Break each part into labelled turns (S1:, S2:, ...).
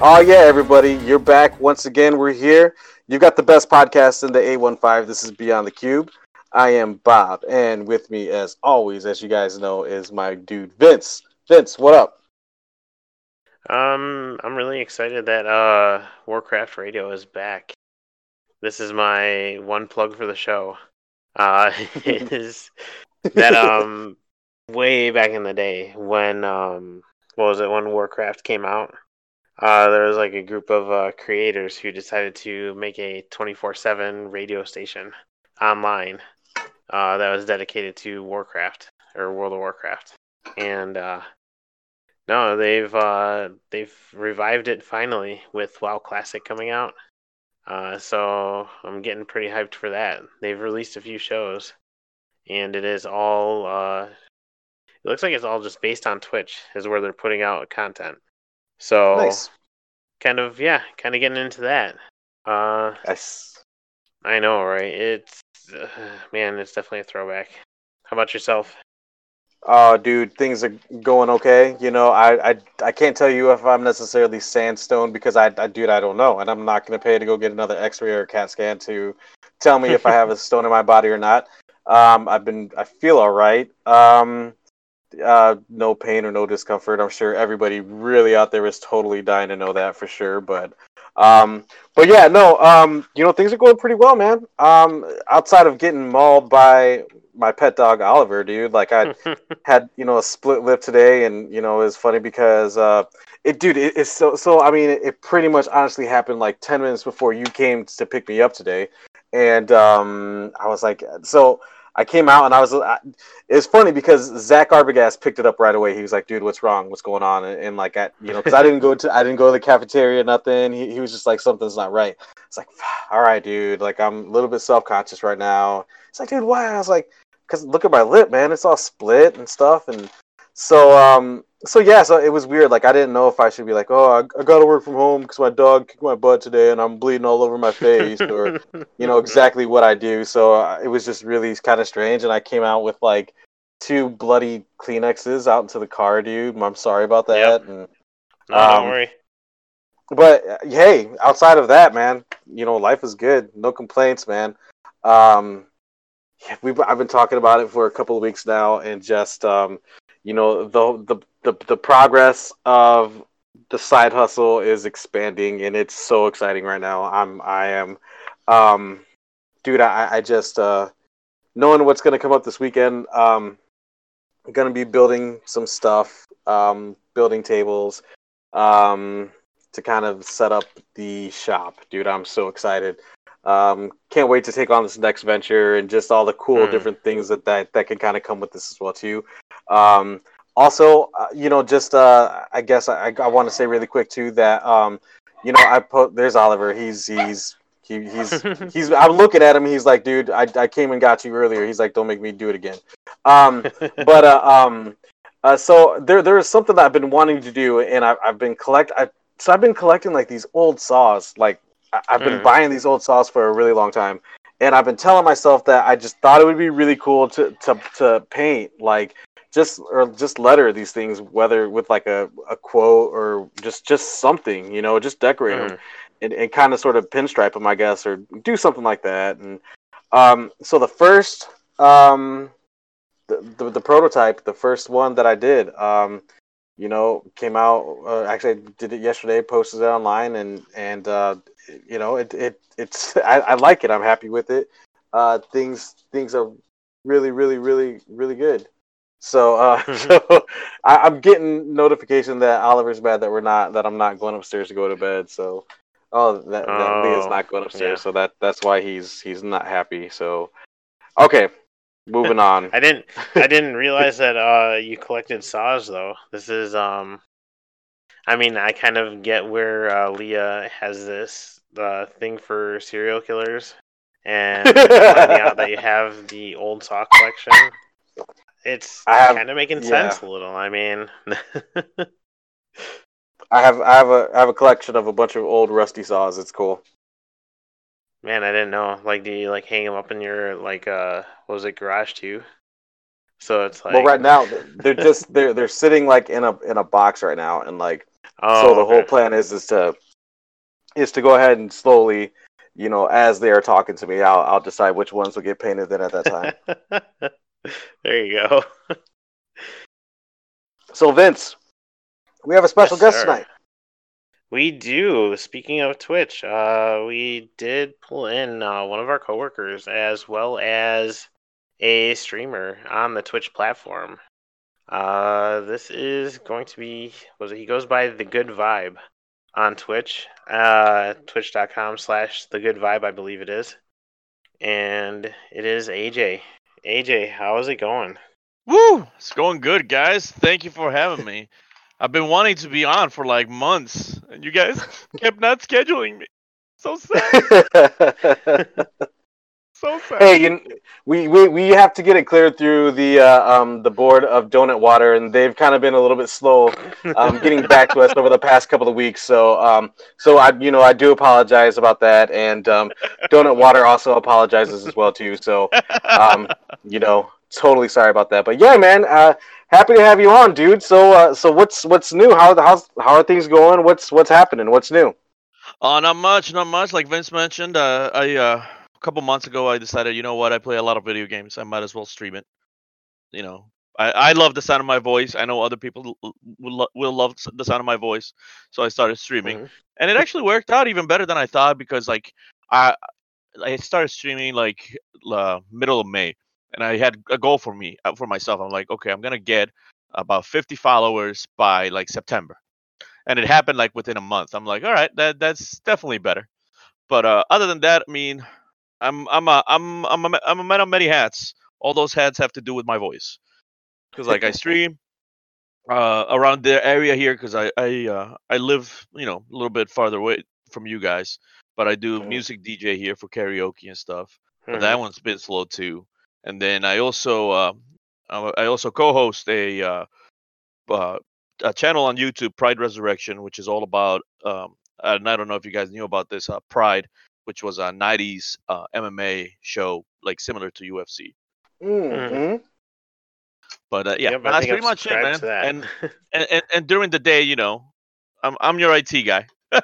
S1: Oh yeah, everybody, you're back once again. We're here. You've got the best podcast in the A15. This is Beyond the Cube. I am Bob, and with me, as always, as you guys know, is my dude Vince. Vince, what up?
S2: Um, I'm really excited that uh Warcraft Radio is back. This is my one plug for the show. Uh, it is that um way back in the day when um what was it when Warcraft came out? Uh, there was like a group of uh, creators who decided to make a 24/7 radio station online uh, that was dedicated to Warcraft or World of Warcraft, and uh, no, they've uh, they've revived it finally with WoW Classic coming out. Uh, so I'm getting pretty hyped for that. They've released a few shows, and it is all. It looks like it's all just based on Twitch, is where they're putting out content. So
S1: Nice.
S2: kind of yeah, kind of getting into that. Uh,
S1: Yes.
S2: I know, right? It's uh, man, it's definitely a throwback. How about yourself?
S1: Oh, dude, things are going okay. You know, I, I, I can't tell you if I'm necessarily sandstone because I, I, dude, I don't know, and I'm not gonna pay to go get another X-ray or CAT scan to tell me if I have a stone in my body or not. Um, I've been, I feel all right. Um, uh, no pain or no discomfort. I'm sure everybody really out there is totally dying to know that for sure. But, um, but yeah, no, um, you know, things are going pretty well, man. Um, outside of getting mauled by my pet dog Oliver, dude, like I had you know a split lip today, and you know it's funny because uh, it, dude, it, it's so so. I mean, it, it pretty much honestly happened like ten minutes before you came to pick me up today, and um, I was like, so I came out and I was. It's funny because Zach Arbogast picked it up right away. He was like, "Dude, what's wrong? What's going on?" And, and like, I, you know, because I didn't go to I didn't go to the cafeteria, nothing. He, he was just like, "Something's not right." It's like, "All right, dude. Like, I'm a little bit self conscious right now." It's like, "Dude, why?" I was like, "Cause look at my lip, man. It's all split and stuff." And so, um, so yeah, so it was weird. Like, I didn't know if I should be like, "Oh, I, I got to work from home because my dog kicked my butt today and I'm bleeding all over my face," or you know exactly what I do. So uh, it was just really kind of strange. And I came out with like two bloody Kleenexes out into the car, dude. I'm sorry about that.
S2: Yep.
S1: And
S2: No, don't
S1: Um,
S2: worry.
S1: but uh, hey, outside of that, man, you know, life is good. No complaints, man. Um, yeah, we I've been talking about it for a couple of weeks now, and just um, you know, the the the, the progress of the side hustle is expanding, and it's so exciting right now. I'm I am, um, dude, I I just uh, knowing what's gonna come up this weekend. Um, I'm gonna be building some stuff, um, building tables, um, to kind of set up the shop, dude. I'm so excited. Um, can't wait to take on this next venture and just all the cool
S2: Hmm.
S1: different things that that, that can kind of come with this as well too. Um, also, uh, you know, just uh, I guess I, I want to say really quick too that um, you know, I put there's Oliver. He's he's he, he's he's I'm looking at him. He's like, dude, I, I came and got you earlier. He's like, don't make me do it again. Um, but uh, um, uh, so there there is something that I've been wanting to do, and I've I've been collect. I, so I've been collecting like these old saws. Like I, I've been
S2: Mm.
S1: buying these old saws for a really long time, and I've been telling myself that I just thought it would be really cool to to to paint like just or just letter these things, whether with like a, a quote or just just something, you know, just decorate them
S2: Mm.
S1: and, and kind of sort of pinstripe them, I guess, or do something like that. And um, so the first, um, the, the the prototype, the first one that I did, um, you know, came out. Uh, actually, I did it yesterday. Posted it online, and and uh, you know, it it it's I, I like it. I'm happy with it. Uh, things things are really really really really good. So, uh, so I, I'm getting notification that Oliver's mad that we're not that I'm not going upstairs to go to bed. So, oh, that, that Leah's
S2: Oh,
S1: not going upstairs,
S2: yeah.
S1: so that that's why he's he's not happy. So, okay, moving on.
S2: I didn't I didn't realize that uh you collected saws though. This is um I mean, I kind of get where uh, Leah has this uh, thing for serial killers and finding out that you have the old saw collection. It's kind of making
S1: yeah.
S2: sense a little. I mean,
S1: I have I have a I have a collection of a bunch of old rusty saws. It's cool.
S2: man, I didn't know. Like, do you like hang them up in your like uh, what was it, garage too? So it's like,
S1: well, right now they're just they're they're sitting like in a in a box right now, and like
S2: Oh,
S1: so the whole plan is is to is to go ahead and slowly, you know, as they are talking to me, I'll I'll decide which ones will get painted then at that time.
S2: there you go.
S1: so Vince, we have a special
S2: Yes,
S1: guest
S2: sir.
S1: tonight.
S2: We do. Speaking of Twitch, uh, we did pull in uh, one of our coworkers as well as a streamer on the Twitch platform. Uh, this is going to be was it, he goes by the Good Vibe on Twitch, uh, twitch.com slash the Good Vibe, I believe it is, and it is AJ. AJ, how is it going?
S3: Woo! It's going good, guys. Thank you for having me. I've been wanting to be on for like months, and you guys kept not scheduling me. So sad. So sad.
S1: hey, you, we, we we have to get it cleared through the uh, um the board of Donut Water, and they've kind of been a little bit slow um, getting back to us over the past couple of weeks. So um so I you know I do apologize about that, and um, Donut Water also apologizes as well too. So um you know totally sorry about that. But yeah, man, uh, happy to have you on, dude. So uh, so what's what's new? How how's how are things going? What's what's happening? What's new?
S3: Uh, not much, not much. Like Vince mentioned, uh, I uh, a couple months ago I decided, you know what, I play a lot of video games. I might as well stream it. You know, I, I love the sound of my voice. I know other people will will love the sound of my voice, so I started streaming,
S2: Mhm.
S3: and it actually worked out even better than I thought because like I I started streaming like uh, middle of May, and I had a goal for me uh, for myself. I'm like, okay, I'm gonna get about 50 followers by like September, and it happened like within a month. I'm like, all right, that that's definitely better. But uh, other than that, I mean, I'm I'm a I'm I'm a, I'm a man of many hats. All those hats have to do with my voice, because like I stream uh, around the area here, because I I uh, I live you know a little bit farther away from you guys, but I do
S1: Mhm.
S3: music DJ here for karaoke and stuff. But
S2: Mhm.
S3: that one's been slow too. And then I also uh, I I also co-host a uh, uh, a channel on YouTube, Pride Resurrection, which is all about um, and I don't know if you guys knew about this uh, Pride, which was a '90s uh, MMA show, like similar to UFC.
S1: Mm-hmm.
S3: But uh, yeah,
S2: Yep, I
S3: that's pretty much it, man.
S2: that.
S3: And, and and and during the day, you know, I'm I'm your IT guy. and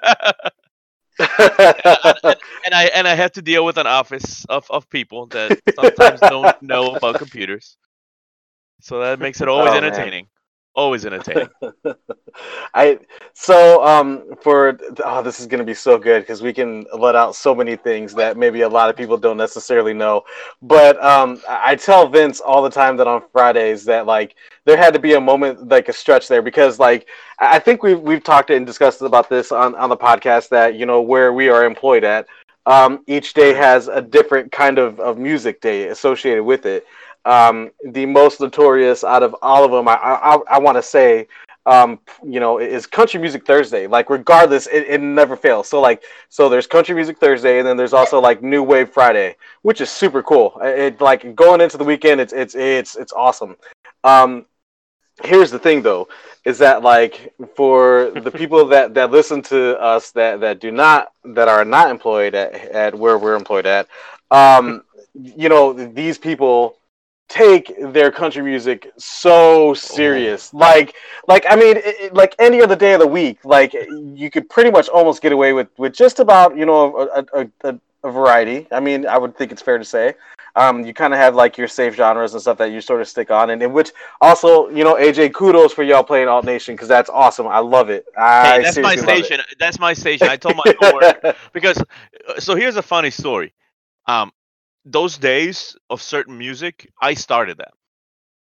S3: I and I have to deal with an office of, of people that sometimes don't know about computers. So that makes it always
S1: Oh, man.
S3: Always entertaining.
S1: I so um for oh this is gonna be so good because we can let out so many things that maybe a lot of people don't necessarily know. But um I tell Vince all the time that on Fridays that like there had to be a moment like a stretch there because like I I think we've we've talked and discussed about this on on the podcast that you know where we are employed at. Um, each day has a different kind of, of music day associated with it. Um, the most notorious out of all of them, I I, I want to say, um, you know, is Country Music Thursday. Like, regardless, it, it never fails. So, like, so there's Country Music Thursday, and then there's also like New Wave Friday, which is super cool. It, it like going into the weekend, it's it's it's it's awesome. Um, here's the thing, though, is that like for the people that that listen to us that that do not that are not employed at at where we're employed at, um, you know, these people take their country music so serious like like i mean it, like any other day of the week like you could pretty much almost get away with with just about you know a, a, a, a variety i mean i would think it's fair to say um you kind of have like your safe genres and stuff that you sort of stick on and in which also you know aj kudos for y'all playing alt nation because that's awesome i love it I
S3: hey, that's my
S1: seriously love it.
S3: station. That's my station. I told my coworker because uh, so here's a funny story. Um, those days of certain music, I started that.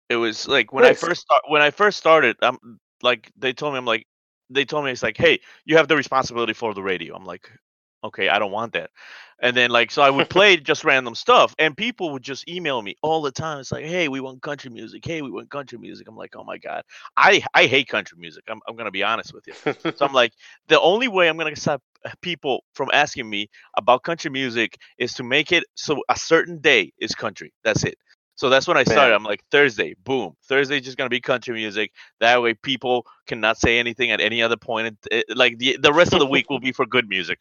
S3: It was like when I first start, when I first started. I'm like they told me I'm like they told me it's like hey you have the responsibility for the radio. I'm like okay I don't want that. And then like so I would play just random stuff and people would just email me all the time. It's like hey we want country music. Hey we want country music. I'm like oh my god I I hate country music. I'm I'm gonna be honest with you. So I'm like, the only way I'm gonna stop people from asking me about country music is to make it so a certain day is country. That's it. So that's when I started. I'm like Thursday, boom. Thursday just gonna be country music. That way people cannot say anything at any other point. It, like the the rest of the week will be for good music.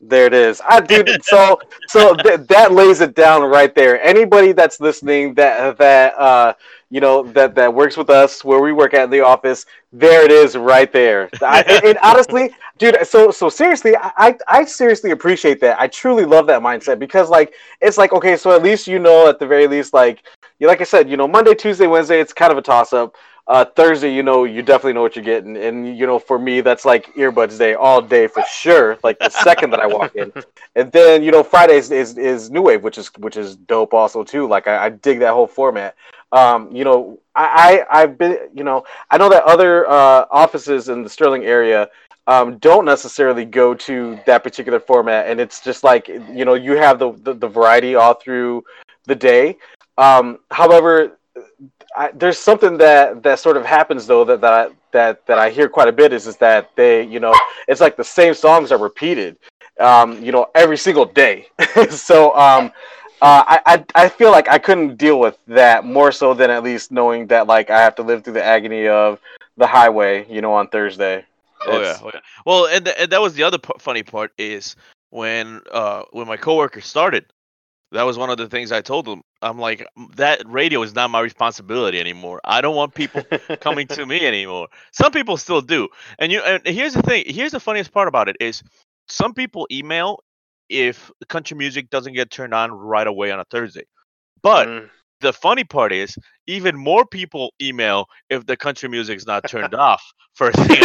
S1: There it is. I dude. So so th- that lays it down right there. Anybody that's listening that that uh you know that that works with us where we work at in the office. There it is, right there. I, and, and honestly, dude, so so seriously, I I seriously appreciate that. I truly love that mindset because like it's like okay, so at least you know at the very least like you like I said, you know Monday, Tuesday, Wednesday, it's kind of a toss up uh, Thursday, you know, you definitely know what you're getting, and you know, for me, that's like earbuds day all day for sure. Like the second that I walk in, and then you know, Fridays is is new wave, which is which is dope also too. Like I, I dig that whole format. Um, you know, I, I I've been, you know, I know that other uh, offices in the Sterling area um, don't necessarily go to that particular format, and it's just like you know, you have the the, the variety all through the day. Um, however, I, there's something that that sort of happens though that that I, that that I hear quite a bit is is that they you know it's like the same songs are repeated um, you know every single day so um, uh, I, I I feel like I couldn't deal with that more so than at least knowing that like I have to live through the agony of the highway you know on Thursday.
S3: Oh yeah, oh yeah. Well, and, th- and that was the other p- funny part is when uh when my coworker started that was one of the things I told them. I'm like, that radio is not my responsibility anymore. I don't want people coming to me anymore. Some people still do. And you and here's the thing, here's the funniest part about it is some people email if country music doesn't get turned on right away on a Thursday. But mm. the funny part is even more people email if the country music is not turned off first thing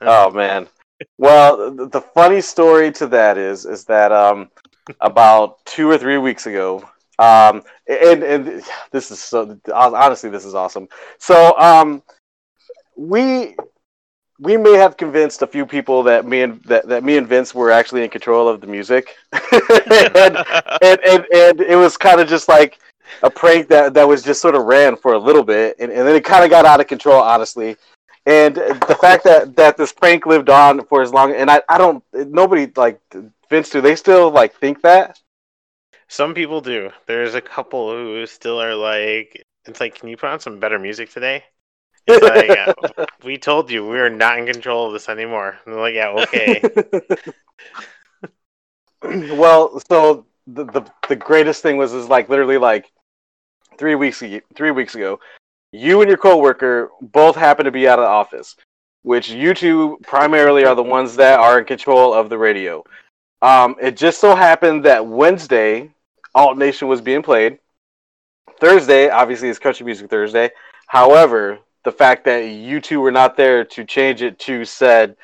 S1: oh man well, the funny story to that is is that um, about two or three weeks ago, um, and and this is so honestly this is awesome. So um, we we may have convinced a few people that me and that, that me and Vince were actually in control of the music, and, and, and and it was kind of just like a prank that that was just sort of ran for a little bit, and, and then it kind of got out of control, honestly. And the fact that that this prank lived on for as long and I, I don't nobody like Vince do they still like think that?
S2: Some people do. There's a couple who still are like it's like can you put on some better music today like, uh, we told you we are not in control of this anymore and they're like yeah okay
S1: well so the, the the greatest thing was is like literally like three weeks three weeks ago you and your coworker both happen to be out of the office, which you two primarily are the ones that are in control of the radio. Um, it just so happened that Wednesday, Alt Nation was being played. Thursday, obviously, is Country Music Thursday. However, the fact that you two were not there to change it to said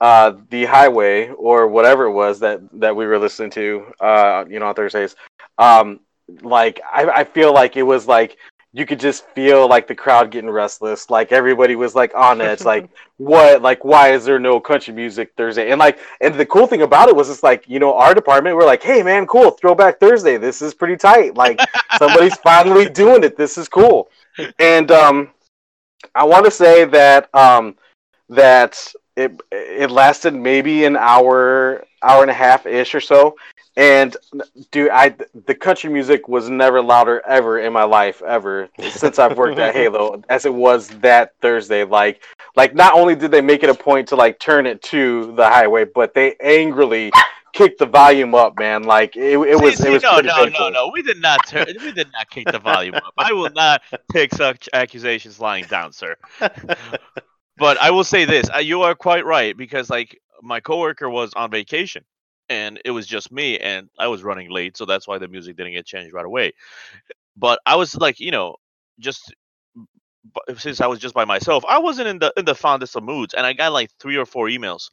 S1: uh, the highway or whatever it was that that we were listening to, uh, you know, on Thursdays. Um, like I, I feel like it was like you could just feel like the crowd getting restless. Like everybody was like on edge. like what? Like why is there no country music Thursday? And like and the cool thing about it was it's like you know our department we're like hey man cool throwback Thursday this is pretty tight. Like somebody's finally doing it. This is cool. And um, I want to say that um that it it lasted maybe an hour hour and a half ish or so and dude, I the country music was never louder ever in my life ever since I've worked at Halo as it was that Thursday. Like, like not only did they make it a point to like turn it to the highway, but they angrily kicked the volume up, man. Like it, it was. It was
S3: no, no, painful. no, no. We did not turn. we did not kick the volume up. I will not take such accusations lying down, sir. but I will say this: uh, you are quite right because like my coworker was on vacation and it was just me and I was running late, so that's why the music didn't get changed right away. But I was like, you know, just since I was just by myself, I wasn't in the in the fondest of moods, and I got like three or four emails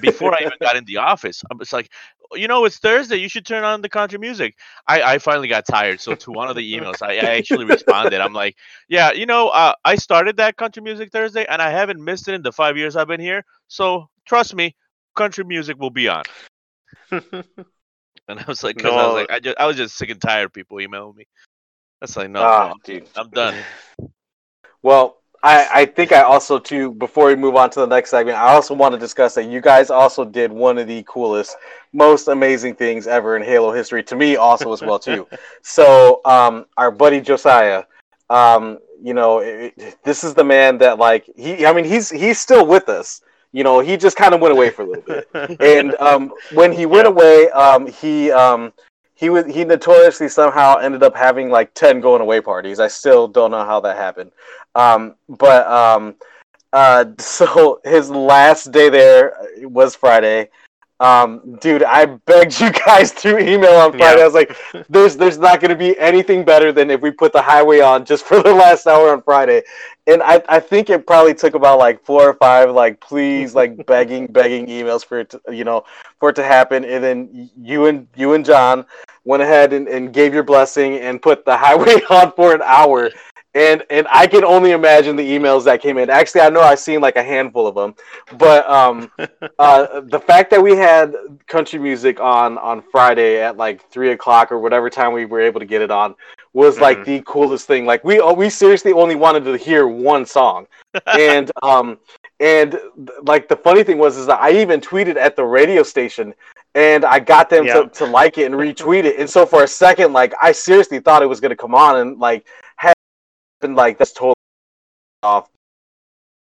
S3: before I even got in the office. I was like, you know, it's Thursday. You should turn on the country music. I, I finally got tired. So to one of the emails, I, I actually responded. I'm like, yeah, you know, uh, I started that country music Thursday, and I haven't missed it in the five years I've been here. So trust me, country music will be on. and I was like, no. I was like, I just, I was just sick and tired of people emailing me. That's like, no, ah, no. I'm done.
S1: Well, I, I think I also too before we move on to the next segment, I also want to discuss that you guys also did one of the coolest, most amazing things ever in Halo history to me also as well too. so um, our buddy Josiah, um, you know, it, this is the man that like he I mean he's he's still with us you know, he just kind of went away for a little bit. and um, when he went away, um, he um, he was he notoriously somehow ended up having like ten going away parties. I still don't know how that happened. Um, but um, uh, so his last day there was Friday. Um, dude, I begged you guys through email on Friday.
S2: Yeah.
S1: I was like, "There's, there's not going to be anything better than if we put the highway on just for the last hour on Friday." And I, I think it probably took about like four or five, like, please, like, begging, begging emails for it, to, you know, for it to happen. And then you and you and John went ahead and, and gave your blessing and put the highway on for an hour. And and I can only imagine the emails that came in. Actually, I know I've seen like a handful of them, but um, uh, the fact that we had country music on on Friday at like three o'clock or whatever time we were able to get it on was like
S2: Mhm.
S1: the coolest thing. Like we we seriously only wanted to hear one song, and um and like the funny thing was is that I even tweeted at the radio station. And I got them
S2: Yeah.
S1: to, to like it and retweet it. And so for a second, like I seriously thought it was gonna come on and like had been like that's totally off.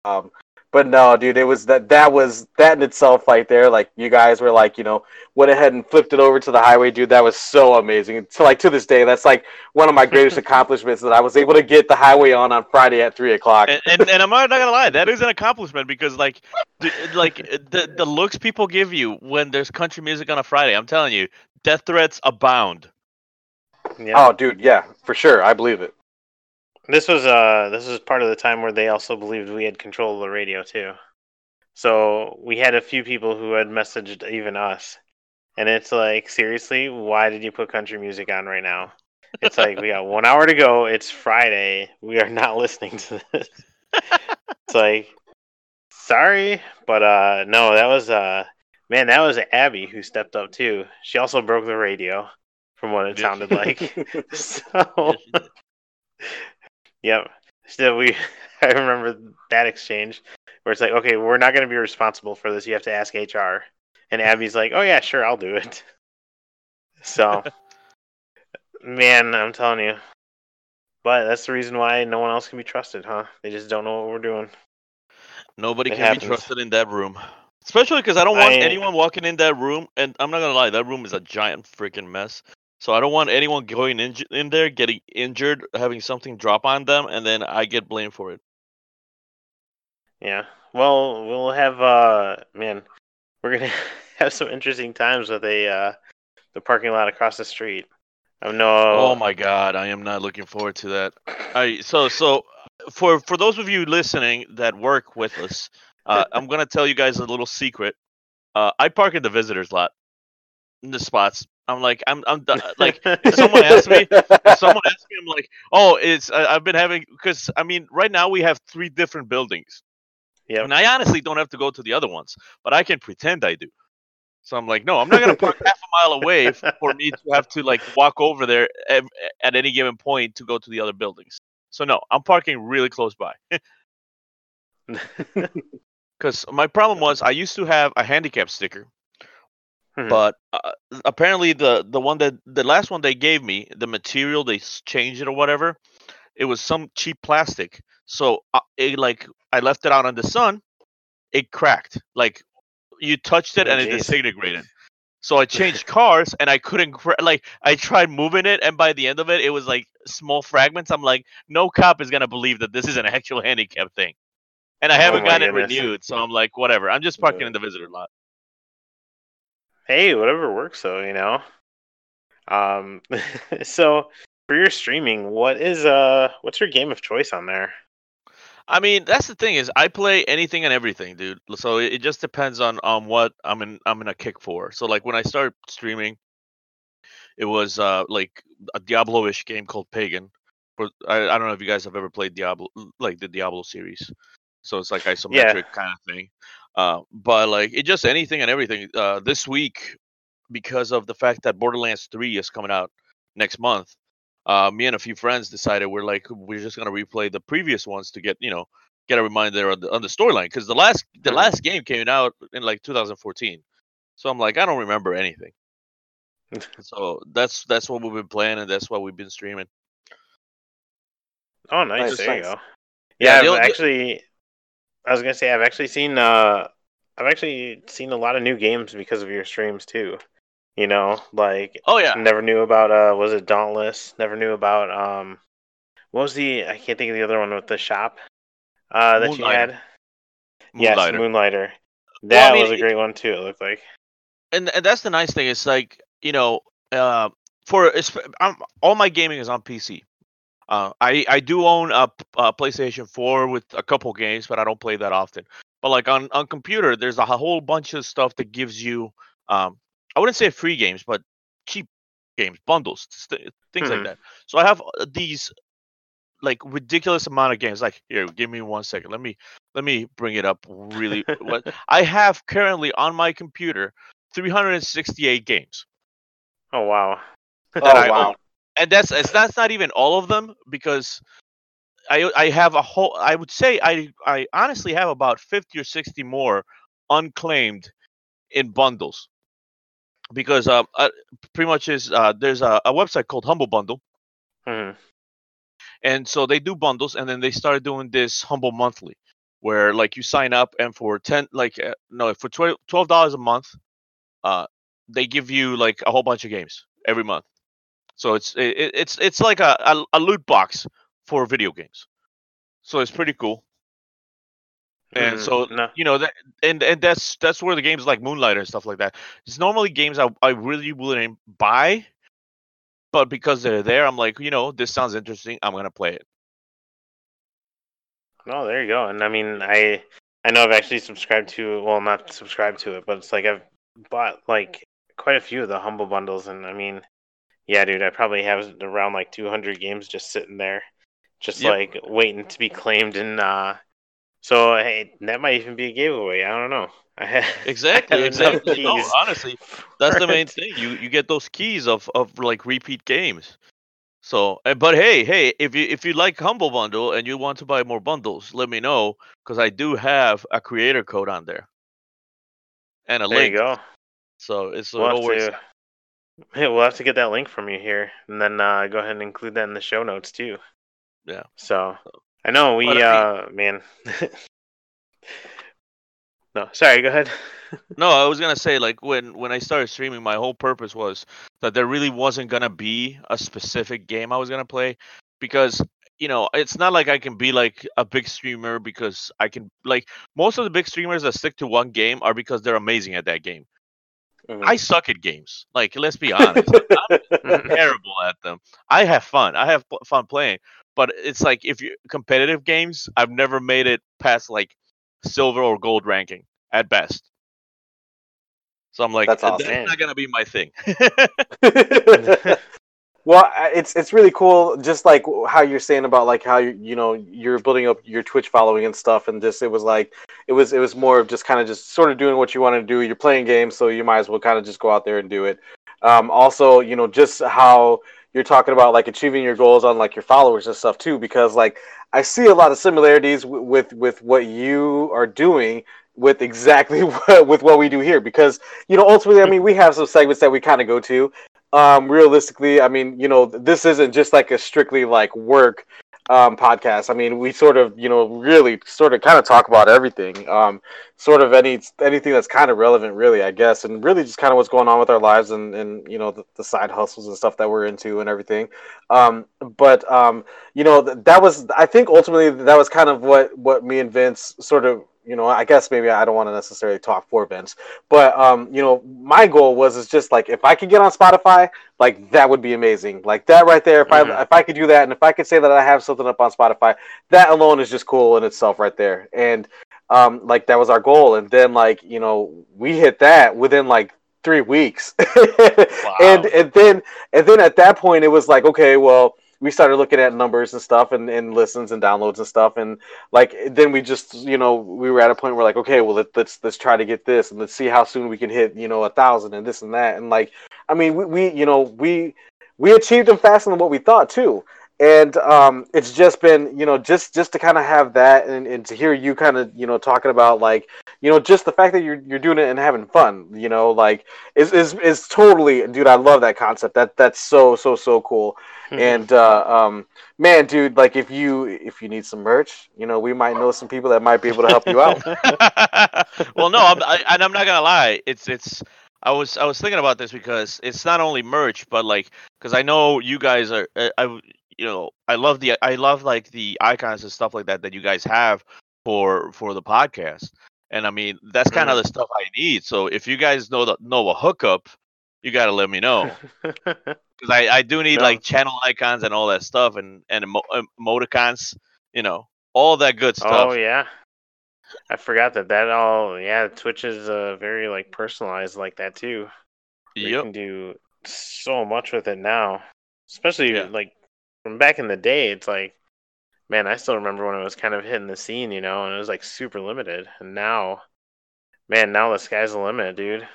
S1: Um, but no, dude, it was that that was that in itself right there. Like you guys were like, you know, went ahead and flipped it over to the highway, dude. That was so amazing. So like to this day, that's like one of my greatest accomplishments that I was able to get the highway on on Friday at three o'clock.
S3: and, and, and I'm not gonna lie, that is an accomplishment because like, the, like the the looks people give you when there's country music on a Friday, I'm telling you, death threats abound.
S2: Yeah.
S1: Oh, dude, yeah, for sure, I believe it.
S2: This was uh this was part of the time where they also believed we had control of the radio too. So we had a few people who had messaged even us. And it's like, seriously, why did you put country music on right now? It's like we got one hour to go. It's Friday. We are not listening to this. it's like sorry, but uh no, that was uh man, that was Abby who stepped up too. She also broke the radio from what it sounded like. so Yep. Still, we, I remember that exchange where it's like, okay, we're not going to be responsible for this. You have to ask HR. And Abby's like, oh yeah, sure, I'll do it. So, man, I'm telling you. But that's the reason why no one else can be trusted, huh? They just don't know what we're doing.
S3: Nobody
S2: It
S3: can
S2: happens.
S3: be trusted in that room. Especially because I don't want
S2: I-
S3: anyone walking in that room, and I'm not gonna lie, that room is a giant freaking mess. So I don't want anyone going in, in there, getting injured, having something drop on them, and then I get blamed for it.
S2: Yeah. Well, we'll have uh man, we're gonna have some interesting times with a uh the parking lot across the street. I know.
S3: Oh my god, I am not looking forward to that. I so so for for those of you listening that work with us, uh, I'm gonna tell you guys a little secret. Uh, I park in the visitors lot, in the spots. I'm like I'm I'm done- like if someone asks me if someone asks me, I'm like, oh, it's I, I've been having because I mean right now we have three different buildings,
S2: Yeah.
S3: and I honestly don't have to go to the other ones, but I can pretend I do. So I'm like, no, I'm not gonna park half a mile away for me to have to like walk over there at any given point to go to the other buildings. So no, I'm parking really close by. Because my problem was I used to have a handicap sticker,
S2: Mhm.
S3: but uh, apparently the the one that the last one they gave me, the material they changed it or whatever, it was some cheap plastic. So uh, it like I left it out in the sun, it cracked. Like you touched it
S2: Oh,
S3: and it disintegrated. So I changed cars and I couldn't cra- like I tried moving it and by the end of it it was like small fragments. I'm like, no cop is gonna believe that this is an actual handicap thing. And I
S2: Oh
S3: haven't
S2: my
S3: gotten it renewed, so I'm like, whatever. I'm just parking
S1: Yeah.
S3: in the visitor lot.
S2: Hey, whatever works though, you know. Um, so for your streaming, what is uh, what's your game of choice on there?
S3: I mean, that's the thing is I play anything and everything, dude. So it, it just depends on on what I'm in I'm in a kick for. So like when I started streaming, it was uh like a Diablo-ish game called Pagan. But I, I don't know if you guys have ever played Diablo like the Diablo series. So it's like isometric kind of thing. Uh, but like it just anything and everything. Uh, this week, because of the fact that Borderlands 3 is coming out next month, uh, me and a few friends decided we're like we're just gonna replay the previous ones to get you know get a reminder on the, on the storyline because the last the last game came out in like 2014. So I'm like I don't remember anything. so that's that's what we've been playing and that's what we've been streaming.
S2: Oh, nice.
S1: Nice,
S2: there you go.
S3: Yeah,
S2: Yeah, I've
S3: the-
S2: actually. I was gonna say I've actually seen uh, I've actually seen a lot of new games because of your streams too. You know, like
S3: Oh yeah.
S2: never knew about uh was it Dauntless? Never knew about um what was the I can't think of the other one with the shop uh that you
S3: Moonlighter.
S2: had. Yes,
S3: Moonlighter.
S2: Moonlighter.
S3: Well,
S2: That
S3: I mean,
S2: was a
S3: it-
S2: great one too. It looked like.
S3: and and that's the nice thing. It's like you know, uh, for it's, I'm, all my gaming is on PC. Uh, I I do own a PlayStation 4 with a couple games, but I don't play that often. But like on on computer, there's a whole bunch of stuff that gives you um I wouldn't say free games, but cheap games, bundles, st- things
S2: Mhm.
S3: like that. So I have uh, these like ridiculous amount of games. Like here, give me one second. Let me let me bring it up. Really, what I have currently on my computer 368 games.
S2: Oh wow.
S3: that
S1: Oh,
S3: I
S1: wow.
S3: own. And that's that's not even all of them because I I have a whole I would say I I honestly have about 50 or 60 more unclaimed in bundles. Because uh, uh pretty much is uh there's a, a website called Humble Bundle
S2: Mhm.
S3: and so they do bundles and then they started doing this Humble Monthly where like you sign up and for 10 like uh, no for 12 $12 a month uh they give you like a whole bunch of games every month. So it's it, it- it's it's like a, a a loot box for video games. So it's pretty cool. And
S2: Mhm.
S3: so
S2: no.
S3: you know that and and that's that's where the games like Moonlighter and stuff like that. It's normally games I I really wouldn't buy, but because they're there, I'm like, you know, this sounds interesting. I'm gonna play it.
S2: No, there you go. And I mean, I I know I've actually subscribed to well, not subscribed to it, but it's like I've bought like quite a few of the humble bundles, and I mean, yeah, dude, I probably have around like 200 games just sitting there, just
S3: Yep.
S2: like waiting to be claimed. And uh, so hey, that might even be a giveaway. I don't know. I ha- I
S3: Exactly,
S2: have enough
S3: exactly. No, honestly, that's the main thing. You you get those keys of of like repeat games. So, but hey, hey, if you if you like Humble Bundle and you want to buy more bundles, let me know because I do have a creator code on there and a link.
S2: There
S3: link.
S2: you go.
S3: So it's
S2: We'll
S3: it
S2: have
S3: all works.
S2: to. Hey, we'll have to get that link from you here, and then uh, go ahead and include that in the show notes too.
S3: Yeah.
S2: So I know we, uh, man. no, sorry. Go ahead.
S3: No, I was gonna say like when when I started streaming, my whole purpose was that there really wasn't gonna be a specific game I was gonna play because you know it's not like I can be like a big streamer because I can like most of the big streamers that stick to one game are because they're amazing at that game.
S1: Mhm.
S3: I suck at games. Like let's be honest, I'm terrible at them. I have fun. I have fun playing, but it's like if you competitive games, I've never made it past like silver or gold ranking at best. So I'm like,
S1: That's
S3: "Uh,
S1: awesome.
S3: that's not gonna be my thing.
S1: well, it's it's really cool, just like how you're saying about like how you you know you're building up your Twitch following and stuff, and just it was like it was it was more of just kind of just sort of doing what you want to do. You're playing games, so you might as well kind of just go out there and do it. Um, also, you know, just how you're talking about like achieving your goals on like your followers and stuff too, because like I see a lot of similarities w- with with what you are doing with exactly what, with what we do here because you know ultimately i mean we have some segments that we kind of go to um realistically i mean you know this isn't just like a strictly like work um podcast. I mean we sort of you know really sort of kind of talk about everything um sort of any anything that's kind of relevant really i guess and really just kind of what's going on with our lives and and you know the, the side hustles and stuff that we're into and everything. Um but um you know th- that was i think ultimately that was kind of what what me and vince sort of you know i guess maybe i don't want to necessarily talk for vince but um you know my goal was is just like if i could get on spotify like that would be amazing. Like that right there if
S2: Mhm.
S1: i if i could do that and if i could say that i have something up on spotify that alone is just cool in itself right there. And um like that was our goal. And then like you know we hit that within like three weeks. And and then and then at that point it was like okay well we started looking at numbers and stuff and, and listens and downloads and stuff. And like then we just you know we were at a point where like okay well let, let's let's try to get this and let's see how soon we can hit you know a thousand and this and that. And like i mean we, we you know we we achieved them faster than what we thought too. And um, it's just been you know just just to kind of have that and, and to hear you kind of you know talking about like you know just the fact that you're, you're doing it and having fun you know like is, is is totally dude i love that concept. That that's so so so cool and uh, um, man, dude, like if you if you need some merch, you know, we might know some people that might be able to help you out.
S3: well, no, I'm, I, and I'm not gonna lie. It's it's I was I was thinking about this because it's not only merch, but like because I know you guys are uh, I you know I love the I love like the icons and stuff like that that you guys have for for the podcast, and I mean that's kind of the stuff I need. So if you guys know the know a hookup, you got to let me know because I I do need
S2: No.
S3: like channel icons and all that stuff and and emo- emoticons, you know, all that good stuff.
S2: oh yeah. I forgot that that all yeah, Twitch is uh, very like personalized like that too. You can do so much with it now. Especially
S3: Yeah.
S2: like from back in the day, it's like man, I still remember when it was kind of hitting the scene, you know, and it was like super limited. And now man, now the sky's the limit, dude.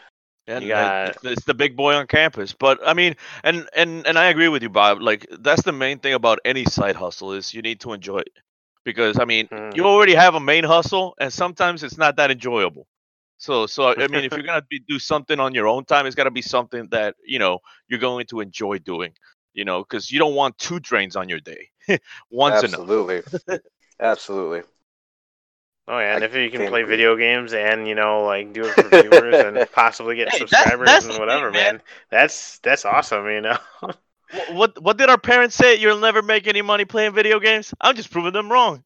S3: And uh, it's the big boy on campus. But I mean, and and and I agree with you, Bob. Like that's the main thing about any side hustle is you need to enjoy it, because I mean,
S2: Mm.
S3: you already have a main hustle, and sometimes it's not that enjoyable. So so I mean, if you're gonna be, do something on your own time, it's gotta be something that you know you're going to enjoy doing. You know, because you don't want two drains on your day. Once enough.
S1: Absolutely. Absolutely.
S2: Oh yeah, and if you can play video games and you know like do it for viewers and possibly get
S3: Hey,
S2: subscribers and
S3: thing,
S2: whatever,
S3: man.
S2: man. That's that's awesome, you know.
S3: What what did our parents say? You'll never make any money playing video games. I'm just proving them wrong.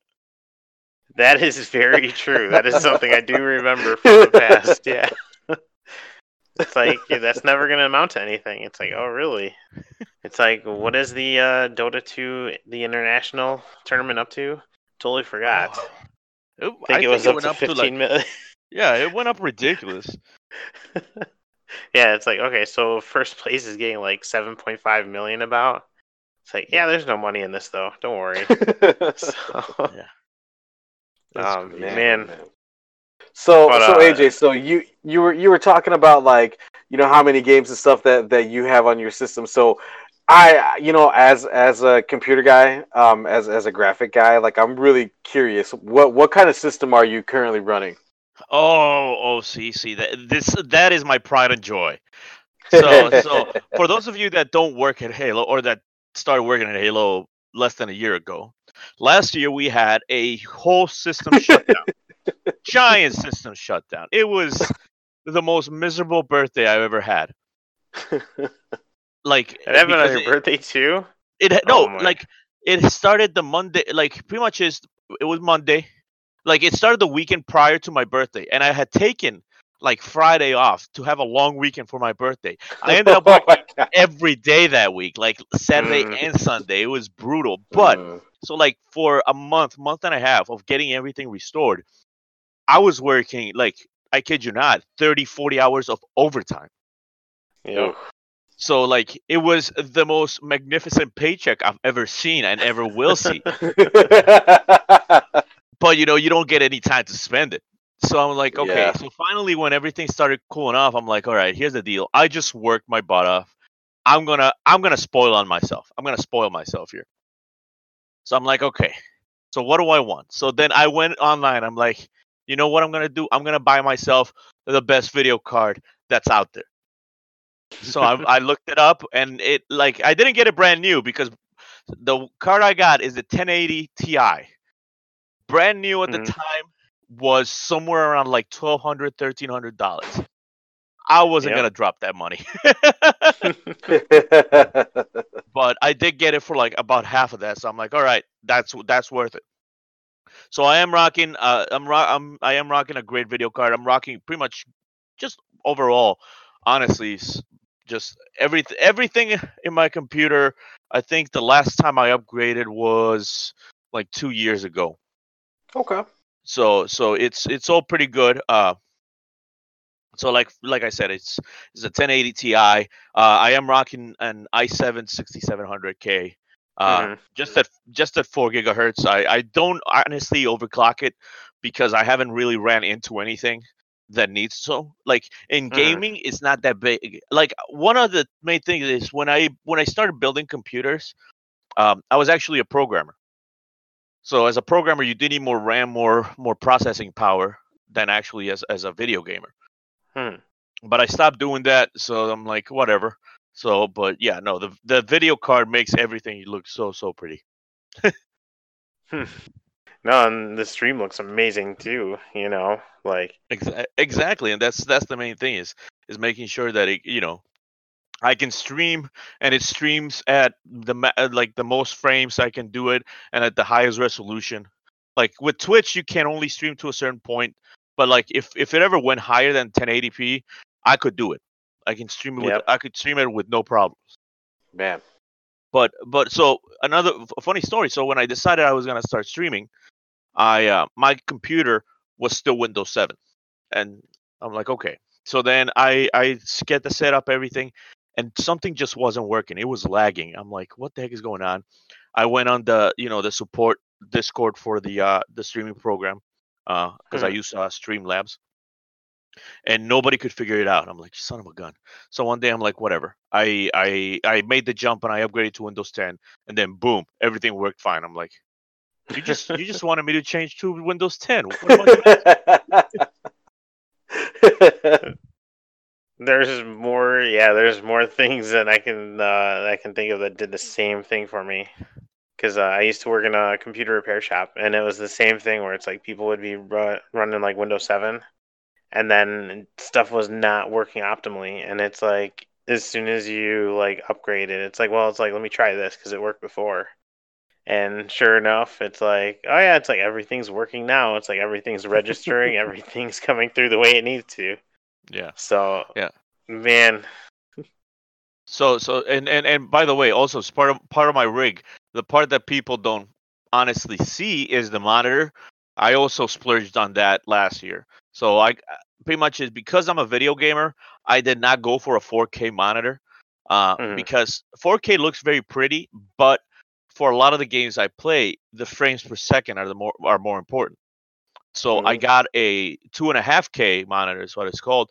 S2: that is very true. That is something I do remember from the past. Yeah. It's like that's never gonna amount to anything. It's like, oh really? It's like, what is the uh, Dota 2 the international tournament up to? Totally forgot.
S3: It-
S2: I think it was up
S3: went
S2: to
S3: up to
S2: 15
S3: like
S2: million.
S3: yeah, it went up ridiculous.
S2: yeah, it's like okay, so first place is getting like 7.5 million about. It's like, yeah, there's no money in this though. Don't worry. So,
S3: That's
S2: um,
S3: crazy.
S2: man,
S1: So
S2: But,
S1: so
S2: uh,
S1: AJ, so you you were you were talking about like you know how many games and stuff that that you have on your system. So I you know as as a computer guy, um as as a graphic guy, like I'm really curious. What what kind of system are you currently running?
S3: Oh, oh, see, see that this that is my pride and joy. So, so for those of you that don't work at Halo or that started working at Halo less than a year ago, last year we had a whole system shutdown, giant system shutdown. It was the most miserable birthday I've ever had. Like,
S2: it happened on your
S3: it-
S2: birthday too.
S3: It no,
S2: Oh
S3: like it started the Monday, like pretty much is it was Monday. Like it started the weekend prior to my birthday, and I had taken like Friday off to have a long weekend for my birthday. I ended up
S1: Oh
S3: working every day that week, like Saturday
S2: Mm.
S3: and Sunday. It was brutal, but
S1: Mm.
S3: so like for a month, month and a half of getting everything restored, I was working like I kid you not, 30, 40 hours of overtime.
S2: Yep.
S3: So like it was the most magnificent paycheck I've ever seen and ever will see. but you know you don't get any time to spend it. So i'm like okay.
S1: Yeah.
S3: so finally when everything started cooling off i'm like all right here's the deal. I just worked my butt off. I'm gonna i'm gonna spoil on myself. I'm gonna spoil myself here. So i'm like okay. So what do i want? So then i went online. I'm like you know what i'm gonna do? I'm gonna buy myself the best video card that's out there so I, I looked it up and it like i didn't get it brand new because the card i got is the 1080 ti brand new at
S2: Mhm.
S3: the time was somewhere around like 1200 1300 dollars. I wasn't
S2: Yep.
S3: gonna drop that money. But i did get it for like about half of that so i'm like all right that's that's worth it. So i am rocking uh i'm, ro- I'm i am rocking a great video card. I'm rocking pretty much just overall honestly just everything everything in my computer i think the last time i upgraded was like two years ago
S1: okay.
S3: so so it's it's all pretty good uh so like like i said it's it's a 1080 ti uh i am rocking an i7 6700k uh
S2: Mhm.
S3: just at just at 4 gigahertz i i don't honestly overclock it because i haven't really ran into anything that needs so like in
S2: Mhm.
S3: gaming it's not that big like one of the main things is when i when i started building computers um i was actually a programmer so as a programmer, you do need more RAM, more more processing power than actually as as a video gamer.
S2: Hmm.
S3: But I stopped doing that, so I'm like, whatever. So, but yeah, no, the the video card makes everything look so so pretty.
S2: No, and the stream looks amazing too. You know, like
S3: Exa- exactly, and that's that's the main thing is is making sure that it, you know, I can stream and it streams at the like the most frames I can do it and at the highest resolution. Like with Twitch, you can only stream to a certain point, but like if if it ever went higher than 1080p, I could do it. I can stream it with I could stream it with no problems.
S1: Man.
S3: But but so another f- funny story. So when I decided I was gonna start streaming, I uh, my computer was still Windows 7, and I'm like, okay. So then I I get the setup everything, and something just wasn't working. It was lagging. I'm like, what the heck is going on? I went on the you know the support Discord for the uh the streaming program, uh because I
S2: Hmm.
S3: use uh, Streamlabs, and nobody could figure it out. I'm like, son of a gun. So one day I'm like, whatever. I I I made the jump and I upgraded to Windows 10, and then boom, everything worked fine. I'm like, you just you just wanted me to change to Windows 10. What am I gonna-
S2: There's more, yeah. There's more things that I can uh, I can think of that did the same thing for me. Because uh, I used to work in a computer repair shop, and it was the same thing where it's like people would be ru- running like Windows 7, and then stuff was not working optimally. And it's like as soon as you like upgrade it, it's like, well, it's like let me try this because it worked before. And sure enough, it's like, oh yeah, it's like everything's working now. It's like everything's registering, everything's coming through the way it needs to.
S3: yeah.
S2: So
S3: Yeah.
S2: man,
S3: So so and and and by the way, also part of part of my rig, the part that people don't honestly see is the monitor. I also splurged on that last year. So I pretty much is because I'm a video gamer, I did not go for a 4K monitor. Uh,
S2: Mhm.
S3: because 4K looks very pretty, but for a lot of the games I play, the frames per second are the more are more important. So I
S2: Mhm.
S3: got a two and a half K monitor, is what it's called,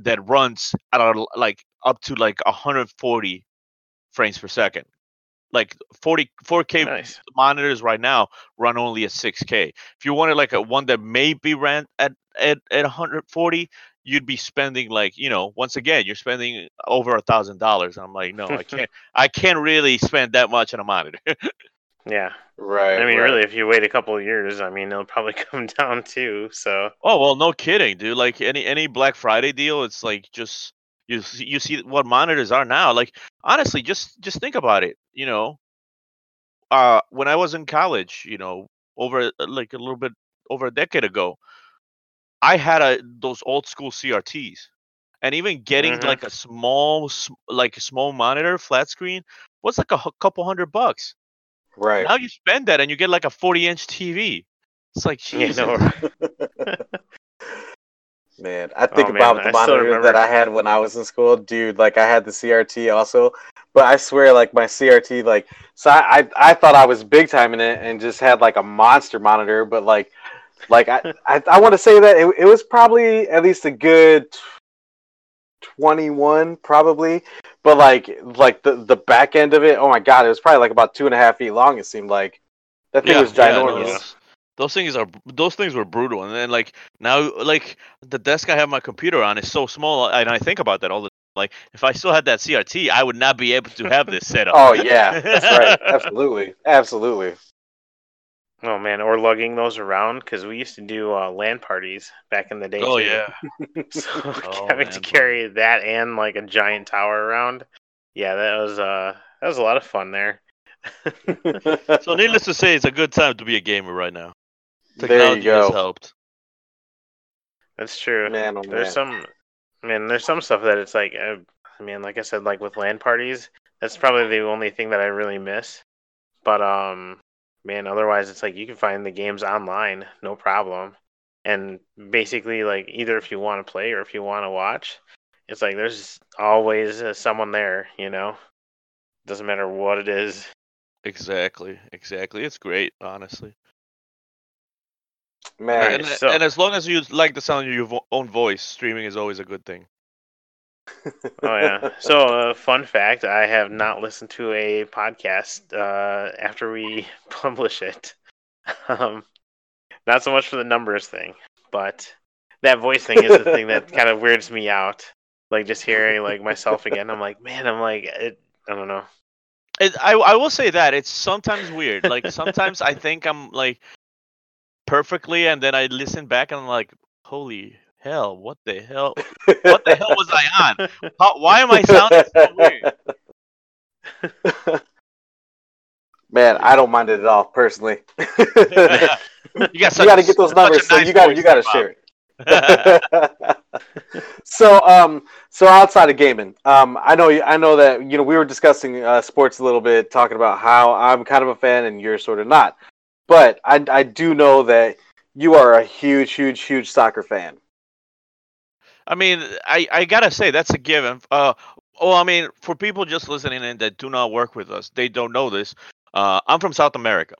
S3: that runs at a, like up to like 140 frames per second. Like 40 4K
S2: nice.
S3: monitors right now run only at 6K. If you wanted like a one that maybe ran at at, at 140, you'd be spending like you know once again you're spending over a thousand dollars. I'm like no, I can't I can't really spend that much on a monitor.
S2: Yeah.
S1: right.
S2: I mean,
S1: right.
S2: really, if you wait a couple of years, I mean, it'll probably come down too. So
S3: oh well, no kidding, dude. Like any any Black Friday deal, it's like just you see- you see what monitors are now. Like honestly, just just think about it. You know, uh, when I was in college, you know, over uh, like a little bit over a decade ago, I had a those old school CRTs, and even getting
S2: Mhm.
S3: like a small like a small monitor flat screen was like a couple hundred bucks.
S1: right.
S3: Now you spend that and you get like a 40 inch TV. It's like
S2: you
S3: Jesus.
S2: know,
S1: Man, I think
S2: Oh, man,
S1: about the
S2: I
S1: monitor that I had when I was in school, dude. Like I had the CRT also, but I swear, like my CRT, like so I I, I thought I was big time in it and just had like a monster monitor, but like like I I, I want to say that it, it was probably at least a good twenty one probably, but like like the the back end of it, oh my god, it was probably like about two and a half feet long. It seemed like that thing was
S3: no,
S1: ginormous.
S3: those, those things are those things were brutal. And then like now like the desk I have my computer on is so small and I think about that all the time. Like if I still had that CRT, I would not be able to have this setup.
S1: Oh yeah, that's right. Absolutely, absolutely.
S2: Oh man, or lugging those around because we used to do uh, LAN parties back in the day.
S3: Oh
S2: too.
S3: yeah.
S2: so
S3: Oh,
S2: having
S3: man,
S2: to
S3: bro.
S2: carry that and like a giant tower around, yeah, that was uh that was a lot of fun there.
S3: So needless to say, it's a good time to be a gamer right now.
S1: there
S3: Technology
S1: you go,
S3: has helped.
S2: That's true.
S1: man. Oh,
S2: There's
S1: man.
S2: some, man. There's some stuff that it's like, uh, I mean, like I said, like with LAN parties, that's probably the only thing that I really miss. But um, man, otherwise it's like you can find the games online, no problem. And basically, like either if you want to play or if you want to watch, it's like there's always uh, someone there. You know, doesn't matter what it is.
S3: Exactly, exactly. It's great, honestly.
S1: man.
S3: And,
S2: so-
S3: and as long as you like the sound of your vo- own voice, streaming is always a good thing.
S2: Oh yeah. So, uh, fun fact: I have not listened to a podcast uh, after we publish it. Um, not so much for the numbers thing, but that voice thing is the thing that kind of weirds me out. Like just hearing like myself again, I'm like, man, I'm like, it, I don't know.
S3: It, I I will say that it's sometimes weird. Like sometimes I think I'm like perfectly, and then I listen back and I'm like, holy hell? What the hell? What the hell was I on? How, why am I sounding so weird?
S1: Man, I don't mind it at all, personally.
S3: you
S1: you
S3: got
S1: got to get those numbers, so you got you got to share it. so um so outside of gaming um i know i know that you know we were discussing uh, sports a little bit talking about how i'm kind of a fan and you're sort of not but i i do know that you are a huge huge huge soccer fan
S3: I mean, I, I gotta say that's a given. Uh, well, I mean, for people just listening in that do not work with us, they don't know this. Uh, I'm from South America.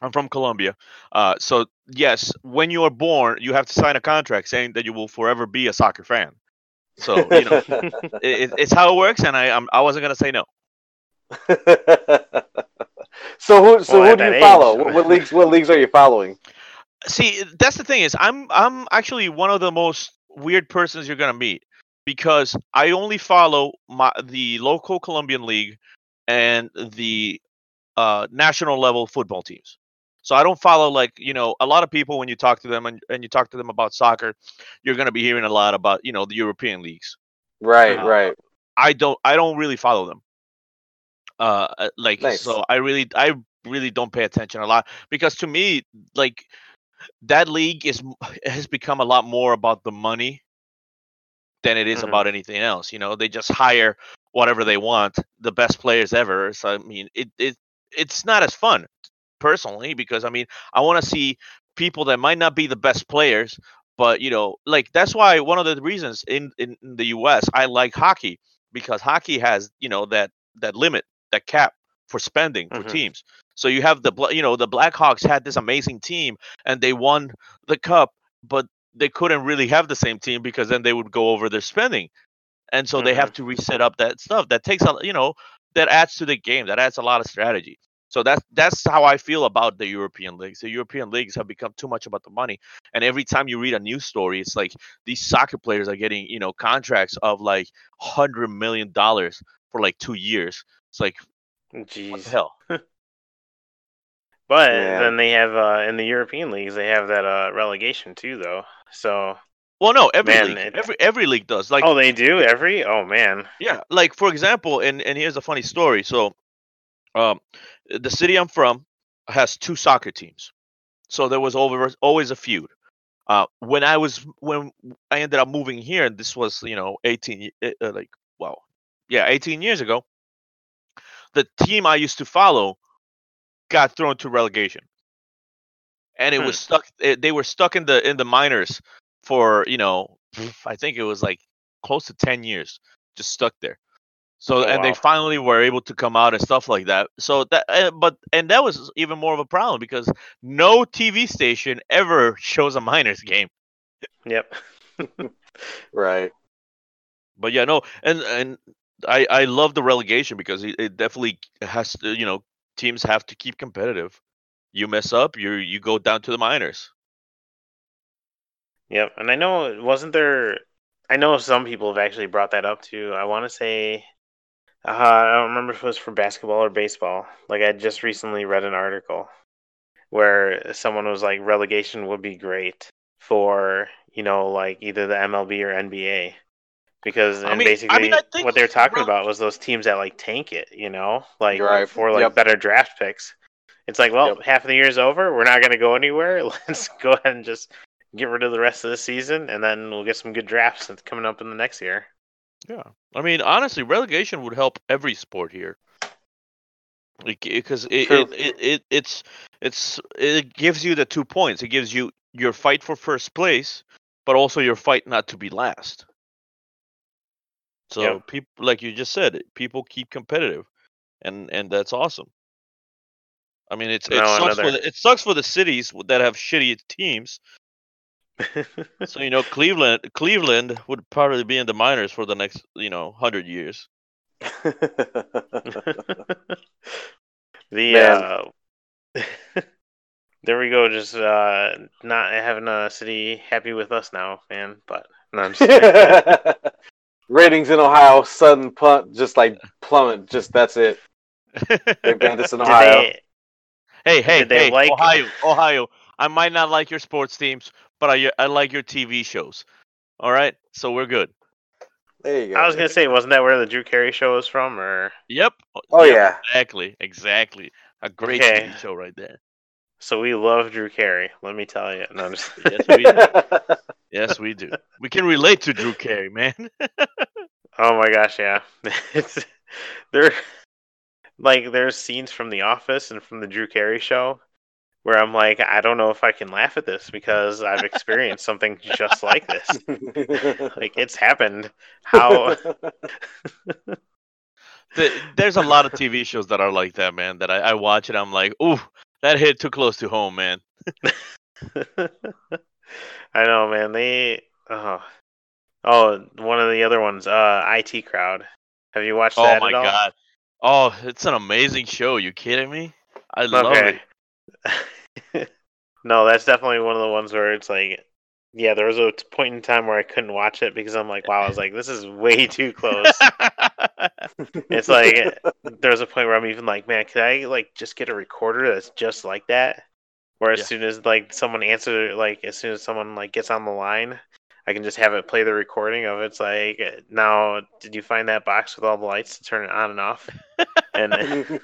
S3: I'm from Colombia. Uh, so yes, when you are born, you have to sign a contract saying that you will forever be a soccer fan. So you know, it, it's how it works, and I I'm, I wasn't gonna say no.
S1: so who so
S2: Well,
S1: who do you
S2: that
S1: follow what, what leagues what leagues are you following
S3: See, that's the thing is, I'm I'm actually one of the most weird persons you're gonna meet because I only follow my the local Colombian league and the uh, national level football teams. So I don't follow like you know a lot of people when you talk to them and, and you talk to them about soccer, you're gonna be hearing a lot about you know the European leagues.
S1: right
S3: Uh,
S1: right
S3: I don't I don't really follow them. Uh, uh, like
S1: Nice.
S3: so I really I really don't pay attention a lot because to me like that league is has become a lot more about the money than it is
S2: Mhm.
S3: about anything else. You know, they just hire whatever they want, the best players ever. So I mean, it it it's not as fun personally because I mean I want to see people that might not be the best players, but you know, like that's why one of the reasons in in, in the U.S. I like hockey because hockey has you know that that limit that cap for spending for
S2: Mhm.
S3: teams. So you have the you know the Blackhawks had this amazing team and they won the cup, but they couldn't really have the same team because then they would go over their spending, and so they have to reset up that stuff. That takes a you know that adds to the game. That adds a lot of strategy. So that's that's how I feel about the European leagues. The European leagues have become too much about the money, and every time you read a news story, it's like these soccer players are getting you know contracts of like hundred million dollars for like two years. It's like
S2: Jeez.
S3: hell?
S2: But
S1: Yeah.
S2: then they have uh, in the European leagues they have that uh, relegation too, though. So
S3: Well, no, every
S2: Man,
S3: league,
S2: it-
S3: every every league does. Like
S2: oh, they do every. Oh man.
S3: Yeah, like for example, and and here's a funny story. So, um, the city I'm from has two soccer teams, so there was over always a feud. Uh, when I was when I ended up moving here, and this was you know 18 uh, like well, yeah, 18 years ago. The team I used to follow got thrown to relegation, and it
S2: Hmm.
S3: was stuck. eh, They were stuck in the in the minors for you know I think it was like close to 10 years, just stuck there. So
S2: Oh,
S3: and they finally were able to come out and stuff like that. So that uh, but and that was even more of a problem because no TV station ever shows a minors game.
S2: Yep.
S1: right
S3: But yeah, no, and and I I love the relegation because it, it definitely has to you know teams have to keep competitive. You mess up, you you go down to the minors.
S2: Yep. And I know wasn't there. I know some people have actually brought that up too. I want to say. Uh, I don't remember if it was for basketball or baseball. Like I just recently read an article where someone was like relegation would be great for you know like either the MLB or NBA because
S3: I
S2: and
S3: mean- I
S2: basically
S3: mean, I think
S2: what they were talking about was those teams that like tank it, you know, like
S1: Right.
S2: for like
S1: Yep.
S2: better draft picks. It's like, well,
S1: Yep.
S2: half of the year's over. We're not going to go anywhere. Let's go ahead and just get rid of the rest of the season, and then we'll get some good drafts that's coming up in the next year.
S3: Yeah, I mean, honestly, relegation would help every sport here. Because it, it, it, it it's it's it gives you the two points. It gives you your fight for first place, but also your fight not to be last. So people, like you just said, people keep competitive, and and that's awesome. I mean, it's it
S2: Now
S3: sucks for the, it sucks for the cities that have shitty teams. So you know, Cleveland Cleveland would probably be in the minors for the next you know hundred years.
S2: the uh, there we go. Just uh, not having a city happy with us now, man. But no, I'm just kidding.
S1: ratings in ohio sudden punt just like plummet just that's it Big Bandits in ohio
S2: they-
S3: Hey, hey,
S2: they
S3: hey,
S2: like-
S3: Ohio, Ohio. I might not like your sports teams, but I I like your TV shows. All right, so we're good.
S1: There you go.
S2: I was gonna say, wasn't that where the Drew Carey show was from? Or
S3: Yep.
S1: Oh,
S3: yep,
S1: yeah.
S3: Exactly. Exactly. A great
S2: Okay.
S3: TV show right there.
S2: So we love Drew Carey. Let me tell you. No, I'm just...
S3: Yes, we do. Yes, we do. We can relate to Drew Carey, man.
S2: Oh my gosh, yeah. it's there like there's scenes from The Office and from the Drew Carey show where I'm like, I don't know if I can laugh at this because I've experienced something just like this. Like it's happened. How
S3: The- There's a lot of TV shows that are like that, man. That I, I watch and I'm like, ooh, that hit too close to home, man.
S2: I know, man. They oh. oh, one of the other ones, uh IT crowd. Have you watched
S3: Oh
S2: that
S3: my
S2: at all?
S3: god. Oh, it's an amazing show. You kidding me? I love it.
S2: No, that's definitely one of the ones where it's like, yeah, there was a point in time where I couldn't watch it because I'm like, wow, I was like, this is way too close. it's like there was a point where I'm even like, man, could I like just get a recorder that's just like that? Where as
S3: Yeah.
S2: soon as like someone answer, like as soon as someone like gets on the line, I can just have it play the recording of it's like, now did you find that box with all the lights to turn it on and off? And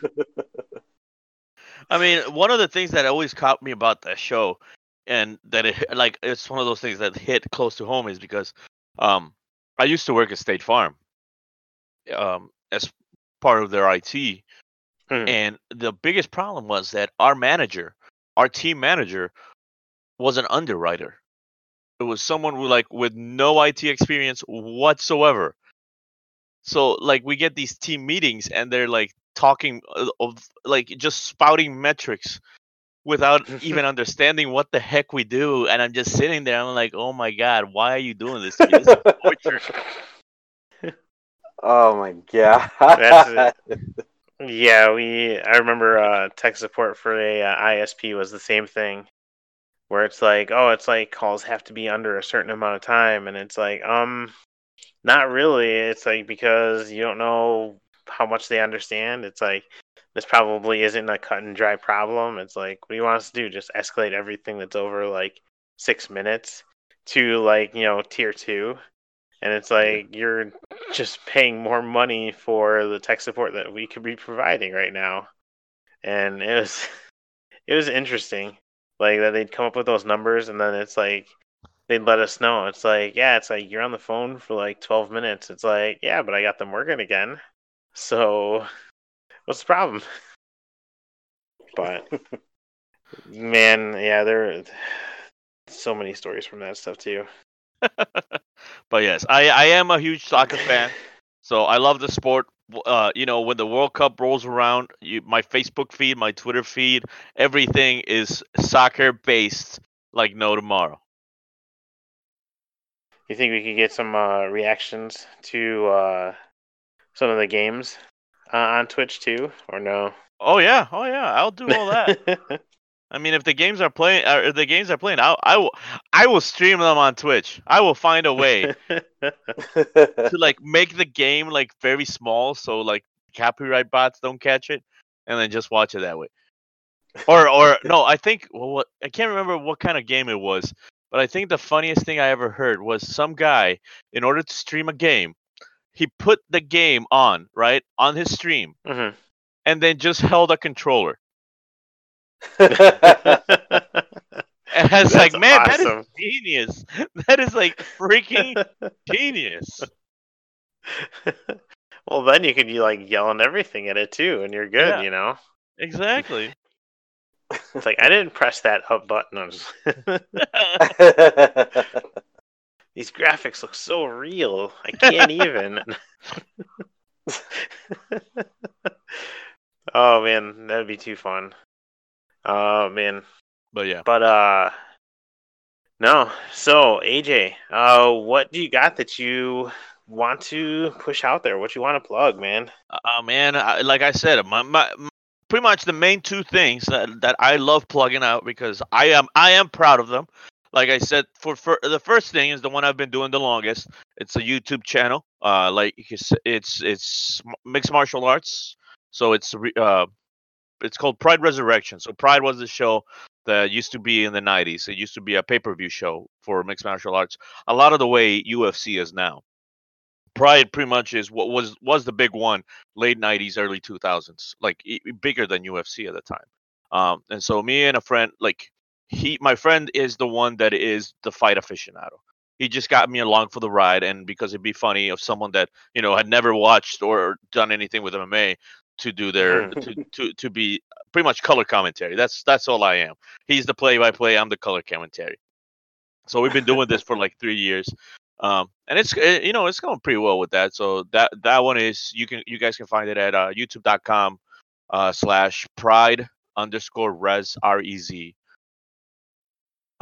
S3: I mean, one of the things that always caught me about that show, and that it like it's one of those things that hit close to home, is because um, I used to work at State Farm, um, as part of their IT,
S2: Hmm.
S3: and the biggest problem was that our manager, our team manager, was an underwriter. It was someone who like with no IT experience whatsoever. So like we get these team meetings and they're like talking uh, of like just spouting metrics without even understanding what the heck we do and I'm just sitting there I'm like, "Oh my god, why are you doing this to me? This torture."
S1: oh my god.
S2: That's Yeah, we. I remember uh, tech support for a uh, ISP was the same thing, where it's like, oh, it's like calls have to be under a certain amount of time, and it's like, um, not really. It's like because you don't know how much they understand. It's like this probably isn't a cut and dry problem. It's like, what do you want us to do? Just escalate everything that's over like six minutes to like you know tier two, and it's like you're just paying more money for the tech support that we could be providing right now. And it was it was interesting. Like that they'd come up with those numbers and then it's like they'd let us know. It's like, yeah, it's like you're on the phone for like 12 minutes. It's like, yeah, but I got them working again. So what's the problem? But man, yeah, there are so many stories from that stuff too.
S3: but yes, I I am a huge soccer fan. So I love the sport. Uh, you know, when the World Cup rolls around, you, my Facebook feed, my Twitter feed, everything is soccer based like no tomorrow.
S2: You think we could get some uh, reactions to uh, some of the games uh, on Twitch too, or no?
S3: Oh yeah, oh yeah, I'll do all that. I mean, if the games are playing, uh, if the games are playing, I I will I will stream them on Twitch. I will find a way to like make the game like very small, so like copyright bots don't catch it, and then just watch it that way. Or or no, I think well, what I can't remember what kind of game it was, but I think the funniest thing I ever heard was some guy in order to stream a game, he put the game on right on his stream,
S2: Mhm.
S3: and then just held a controller. And I was
S2: That's
S3: like, man, that
S2: awesome.
S3: is genius. That is like freaking genius.
S2: well, then you could be like yelling everything at it too, and you're good.
S3: Yeah.
S2: You know,
S3: Exactly.
S2: it's like I didn't press that up button. These graphics look so real. I can't even. oh man, that'd be too fun. Oh man,
S3: but yeah.
S2: but uh, no. So AJ, uh, what do you got that you want to push out there? What you want to plug, man?
S3: Uh, man, I, like I said, my, my, pretty much the main two things that, that I love plugging out because I am I am proud of them. Like I said, for, for the first thing is the one I've been doing the longest. It's a YouTube channel. Uh, like it's it's, mixed martial arts. So it's uh, it's called Pride Resurrection. So Pride was the show that used to be in the 90s. It used to be a pay-per-view show for mixed martial arts. A lot of the way UFC is now. Pride pretty much is what was was the big one late 90s early 2000s like bigger than UFC at the time um and so me and a friend like he my friend is the one that is the fight aficionado he just got me along for the ride and because it'd be funny of someone that you know had never watched or done anything with MMA to do their to, to to be pretty much color commentary that's that's all I am he's the play by play I'm the color commentary so we've been doing this for like 3 years um, and it's eh, you know it's going pretty well with that. So that that one is you can you guys can find it at uh, YouTube.com uh, slash Pride underscore Res R E Z.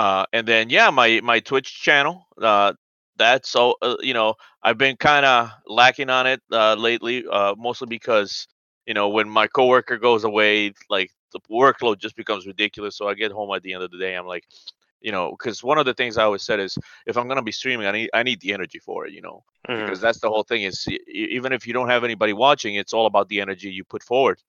S3: Uh, and then yeah, my my Twitch channel. Uh, that's so uh, you know I've been kind of lacking on it uh, lately, uh, mostly because you know when my coworker goes away, like the workload just becomes ridiculous. So I get home at the end of the day, I'm like, you know, because one of the things I always said is if I'm gonna be streaming, I need I need the energy for it, you know,
S2: Mhm.
S3: because that's the whole thing. Is even if you don't have anybody watching, it's all about the energy you put forward.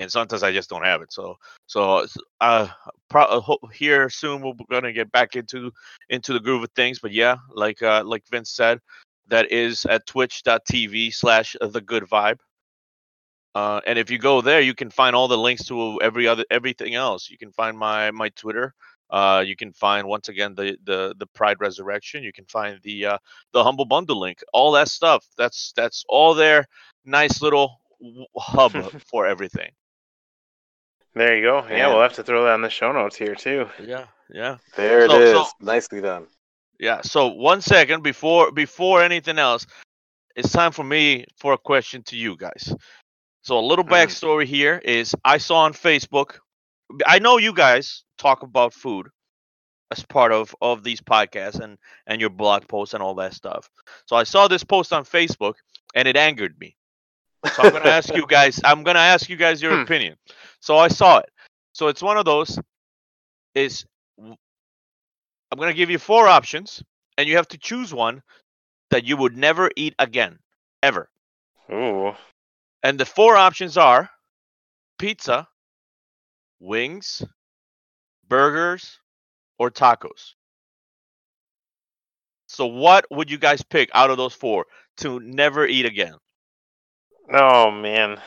S3: And sometimes I just don't have it. So so uh, pro- uh, here soon we're gonna get back into into the groove of things. But yeah, like uh, like Vince said, that is at twitch.tv slash the good vibe. Uh, and if you go there, you can find all the links to every other everything else. You can find my my Twitter. Uh, you can find once again the the the Pride Resurrection. You can find the uh, the Humble Bundle link. All that stuff. That's that's all there. Nice little hub for everything.
S2: There you go. Yeah,
S1: Man.
S2: we'll have to throw that in the show notes here too.
S3: Yeah, yeah,
S1: There it
S3: So-
S1: is.
S3: so-
S1: Nicely done.
S3: yeah. So one second before before anything else, it's time for me for a question to you guys. So a little
S2: Mhm.
S3: backstory here is I saw on Facebook. I know you guys talk about food as part of of these podcasts and and your blog posts and all that stuff. So I saw this post on Facebook and it angered me. So I'm gonna ask you guys. I'm gonna ask you guys your
S2: Hmm.
S3: opinion. So I saw it. So it's one of those. Is I'm gonna give you four options, and you have to choose one that you would never eat again, ever.
S2: Ooh.
S3: And the four options are pizza, wings, burgers, or tacos. So what would you guys pick out of those four to never eat again?
S2: Oh man,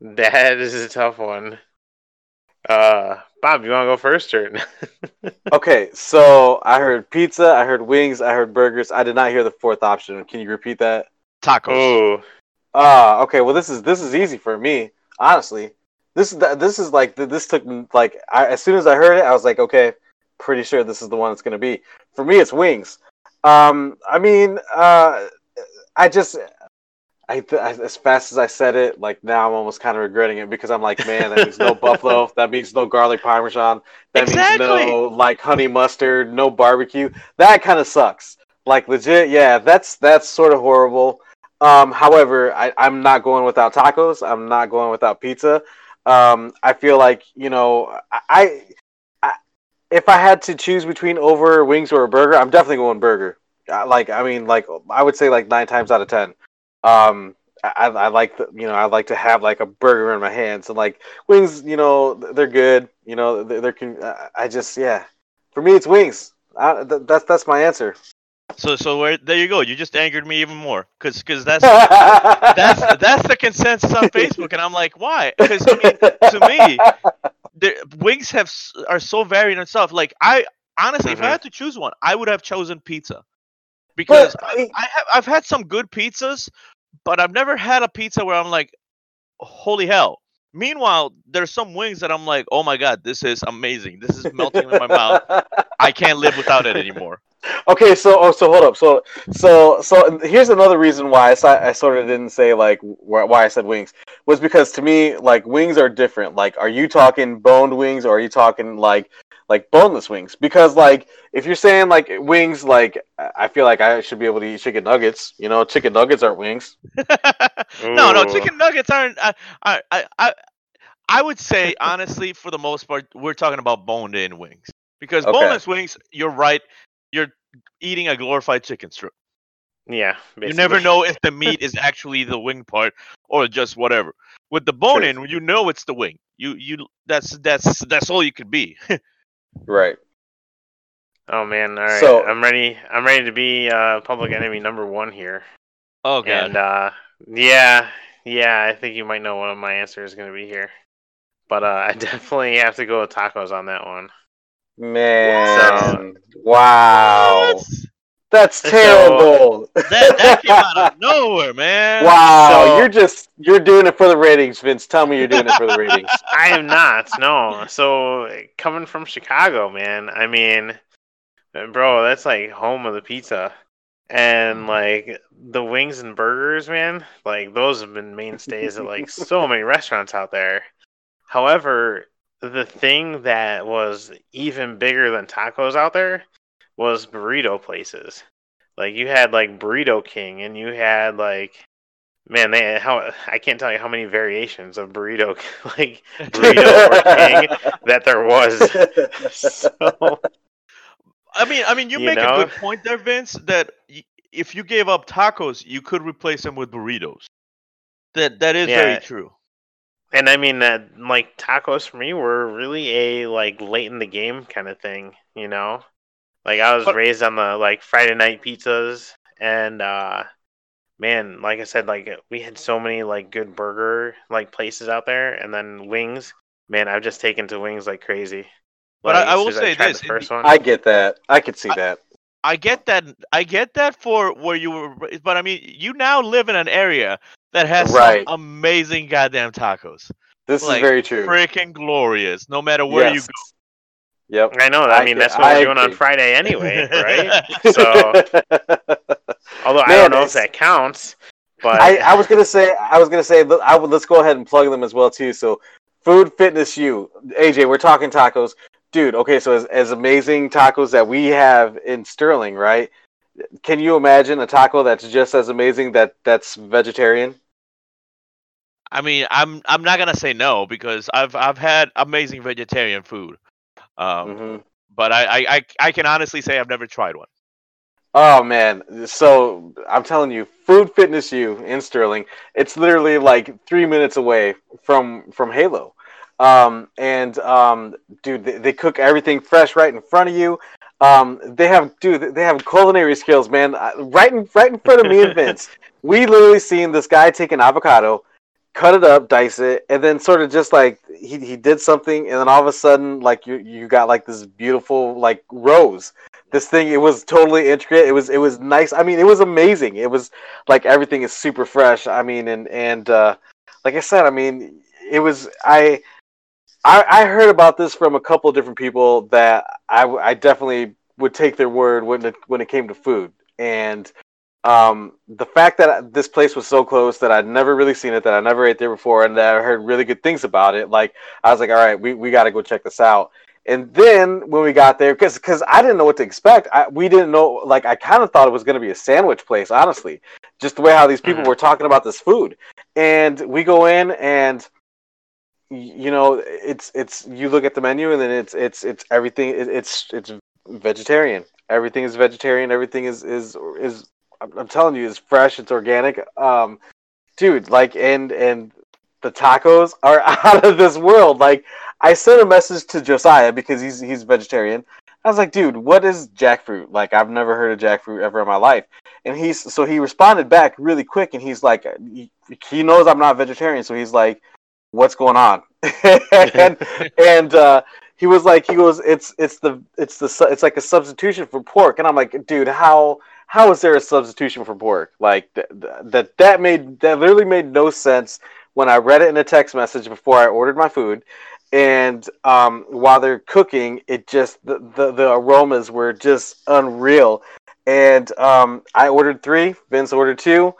S2: that is a tough one. Uh, Bob, you want to go first or?
S1: Okay, so I heard pizza, I heard wings, I heard burgers. I did not hear the fourth option. Can you repeat that?
S3: Tacos.
S2: Ooh.
S1: Ah, okay. Well, this is this is easy for me, honestly. This is this is like this took like I, as soon as I heard it, I was like, okay, pretty sure this is the one it's gonna be. For me, it's wings. Um, I mean, uh, I just. I, I, as fast as I said it, like now I'm almost kind of regretting it because I'm like, man, that means no buffalo, that means no garlic parmesan, that
S3: Exactly.
S1: means no like honey mustard, no barbecue. That kind of sucks. Like legit, yeah, that's that's sort of horrible. Um, however, I, I'm not going without tacos. I'm not going without pizza. Um, I feel like you know, I, I if I had to choose between over wings or a burger, I'm definitely going burger. Like I mean, like I would say like nine times out of ten. Um, I, I like the, you know I like to have like a burger in my hands and like wings. You know they're good. You know they're, they're con- I just yeah. For me, it's wings. I, th- that's that's my answer.
S3: So so where there you go. You just angered me even more because because that's that's that's the consensus on Facebook, and I'm like, why? Because I mean, to me, the wings have are so varied and stuff. Like I honestly, if I
S2: Mhm.
S3: had to choose one, I would have chosen pizza because
S1: But,
S3: I, I have I've had some good pizzas, but I've never had a pizza where I'm like, holy hell. Meanwhile, there's some wings that I'm like, oh my god, this is amazing. This is melting in my mouth. I can't live without it anymore.
S1: Okay, so oh, so hold up. So so so here's another reason why I, I sort of didn't say like wh- why I said wings was because to me like wings are different. Like, are you talking boned wings or are you talking like like boneless wings? Because like if you're saying like wings, like I I feel like I should be able to eat chicken nuggets. You know, chicken nuggets aren't wings.
S3: no, no, chicken nuggets aren't. I, I, I, I, I would say honestly, for the most part, we're talking about boned-in wings because
S1: Okay.
S3: boneless wings. You're right. You're eating a glorified chicken strip.
S2: Yeah,
S3: You never know if the meat is actually the wing part or just whatever. With the bone in, you know it's the wing. You you that's that's that's all you could be.
S1: Right.
S2: Oh man, all right.
S1: So-
S2: I'm ready. I'm ready to be uh, public enemy number one here.
S3: oh god.
S2: And uh, yeah, yeah, I think you might know what my answer is going to be here. But uh, I definitely have to go with tacos on that one.
S1: Man. Wow.
S3: What?
S1: That's
S2: So-
S1: terrible.
S3: That that came out of nowhere, man.
S1: wow.
S2: So-
S1: you're just you're doing it for the ratings, Vince. Tell me you're doing it for the ratings.
S2: I am not. No. So coming from Chicago, man. I mean, bro, that's like home of the pizza. And mm-hmm. like the wings and burgers, man, like those have been mainstays at like so many restaurants out there. However, the thing that was even bigger than tacos out there was burrito places. Like you had like Burrito King and you had like man, they how I can't tell you how many variations of burrito like burrito or king that there was. So
S3: I mean, I mean, you,
S2: You
S3: make
S2: know?
S3: a good point there, Vince. That if you gave up tacos, you could replace them with burritos. That that is
S2: Yeah.
S3: very true.
S2: and I mean that like tacos for me were really a like late in the game kind of thing, you know? Like I was
S3: But-
S2: raised on the like Friday night pizzas and uh man, like I said, like we had so many like good burger like places out there and then wings. Man, I've just taken to wings like crazy.
S3: But I-
S2: Like,
S3: I
S2: as
S3: will say
S2: tried
S3: this,
S2: the first one.
S1: I get that. I could see
S3: I-
S1: that.
S3: I get that. I get that for where you were, but I mean, you now live in an area that has
S1: Right.
S3: some amazing goddamn tacos.
S1: This
S3: like,
S1: is very true.
S3: Freaking glorious. No matter where you go.
S1: Yep.
S2: I know. I,
S1: I
S2: mean, that's what
S1: I
S2: we're doing on. Friday anyway, right? So- Although I don't know if that counts. But
S1: I, I was gonna say I was gonna say I would, let's go ahead and plug them as well too. So, Food Fitness U, AJ, we're talking tacos, dude. Okay, so as, as amazing tacos that we have in Sterling, right? Can you imagine a taco that's just as amazing that that's vegetarian?
S3: I mean, I'm I'm not gonna say no because I've I've had amazing vegetarian food, um,
S1: hmm
S3: but I, I I I can honestly say I've never tried one.
S1: Oh man, so I'm telling you, Food Fitness U in Sterling, it's literally like three minutes away from from Halo, um, and um, dude, they, they cook everything fresh right in front of you. Um, they have dude, they have culinary skills, man, right in right in front of me and Vince. we literally seen this guy take an avocado, cut it up, dice it, and then sort of just like he, he did something, and then all of a sudden, like you you got like this beautiful like rose. This thing it was totally intricate. It was it was nice. I mean it was amazing. It was like everything is super fresh. I mean and and uh like i said i mean it was i i, I heard about this from a couple of different people that I, I definitely would take their word when it when it came to food. And um the fact that this place was so close that i'd never really seen it that i never ate there before and that i heard really good things about it like i was like all right we, we got to go check this out and then when we got there, because because I didn't know what to expect, I, we didn't know. Like I kind of thought it was going to be a sandwich place, honestly, just the way how these people
S2: Mhm.
S1: were talking about this food. And we go in, and you know, it's it's you look at the menu, and then it's it's it's everything. It, it's it's vegetarian. Everything is vegetarian. Everything is is is. I'm, I'm telling you, it's fresh. It's organic. Um, dude, like and and the tacos are out of this world. Like I sent a message to Josiah because he's he's vegetarian. I was like, dude, what is jackfruit? Like I've never heard of jackfruit ever in my life. And he's so he responded back really quick and he's like he, he knows I'm not vegetarian, so he's like, What's going on? and and uh he was like he goes, It's it's the it's the it's like a substitution for pork. And I'm like, dude, how how is there a substitution for pork? Like th- th- that that made that literally made no sense when I read it in a text message before I ordered my food and um, while they're cooking, it just the, the, the aromas were just unreal. And um, I ordered three. Vince ordered two.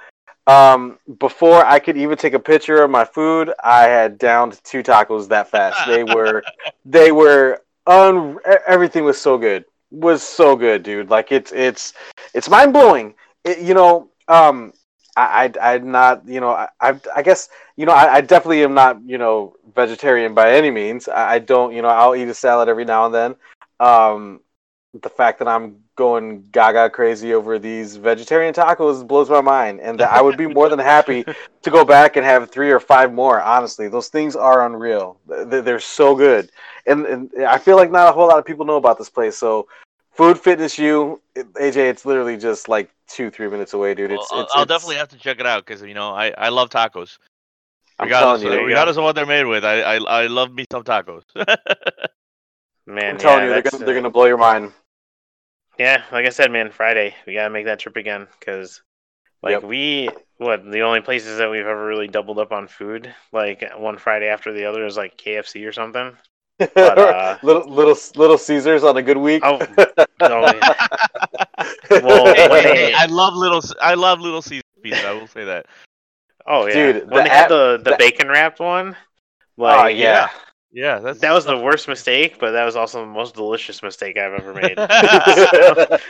S1: Um, before I could even take a picture of my food, I had downed two tacos that fast. They were, they were un. Everything was so good. Was so good, dude. Like it's it's it's mind blowing. It, you know, um, I, I I'm not. You know, I I, I guess you know, I, I definitely am not, you know, vegetarian by any means. I, I don't, you know, I'll eat a salad every now and then. Um, the fact that I'm going gaga crazy over these vegetarian tacos blows my mind, and that I would be more than happy to go back and have three or five more. Honestly, those things are unreal. They're, they're so good, and, and I feel like not a whole lot of people know about this place. So, Food Fitness U, AJ, it's literally just like two, three minutes away, dude. It's,
S3: Well,
S1: it's,
S3: I'll
S1: it's-
S3: definitely have to check it out because you know I, I love tacos.
S1: I'm
S3: Regardless,
S1: telling you,
S3: of,
S2: there you
S3: regardless of what they're made with, I, I I love me some tacos.
S2: Man,
S1: I'm telling
S2: yeah,
S1: you, they're gonna, they're
S2: uh,
S1: gonna blow your mind.
S2: Yeah, like I said, man, Friday we gotta make that trip again because, like,
S1: Yep.
S2: we what the only places that we've ever really doubled up on food, like one Friday after the other, is like KFC or something. uh,
S1: little little little Caesars on a good week.
S2: Oh, oh yeah. Well,
S3: Hey, hey, hey, I love little I love little Caesars pizza. I will say that.
S2: oh yeah,
S1: Dude,
S2: when
S1: the
S2: they had the the
S1: the-
S2: bacon wrapped one, like
S1: yeah.
S3: Yeah, that's
S2: that was the worst mistake, but that was also the most delicious mistake I've ever made.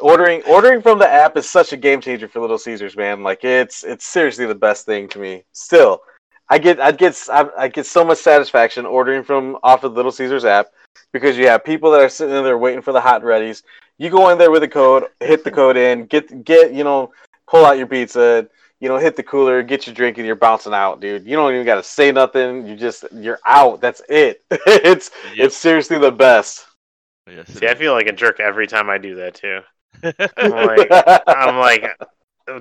S1: ordering ordering from the app is such a game changer for Little Caesars, man. Like it's it's seriously the best thing to me. Still, I get I get I, I get so much satisfaction ordering from off of Little Caesars app because you have people that are sitting in there waiting for the hot and readies. You go in there with a code, hit the code in, get get you know, pull out your pizza, you know, hit the cooler, get your drink, and you're bouncing out, dude. You don't even got to say nothing. You just you're out. That's it. it's
S3: Yep.
S1: it's seriously the best.
S3: Yes, it
S2: See, I feel like a jerk every time I do that too. I'm like, I'm like,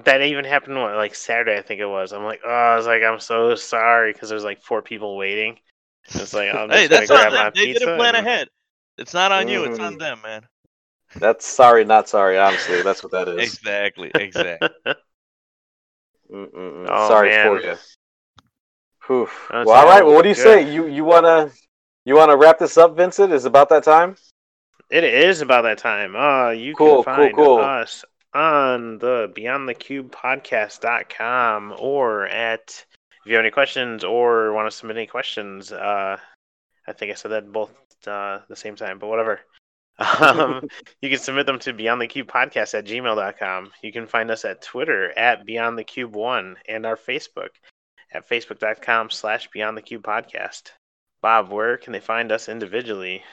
S2: that even happened what, like Saturday, I think it was. I'm like, oh, I was like, I'm so sorry because there's like four people waiting. It's like I'm just
S3: hey, that's on
S2: grab
S3: them.
S2: my
S3: They
S2: pizza.
S3: didn't plan
S2: and-
S3: ahead. It's not on you. It's on mm. them, man.
S1: That's sorry, not sorry. Honestly, that's what that is.
S3: Exactly. Exactly.
S1: Mm-mm-mm.
S2: Oh,
S1: Sorry
S2: man.
S1: for you. Well, all right. Well, what do you
S2: good.
S1: say? You you wanna you wanna wrap this up, Vincent? Is about that time?
S2: It is about that time. Uh, you
S1: Cool,
S2: can
S1: cool,
S2: find
S1: cool.
S2: us on the Beyond the Cube podcast.com or at if you have any questions or want to submit any questions. Uh, I think I said that both uh, the same time, but whatever. Um, you can submit them to Beyond the Cube podcast at gmail.com. You can find us at Twitter at Beyond the Cube One and our Facebook at facebook.com slash Beyond the Cube podcast. Bob, where can they find us individually?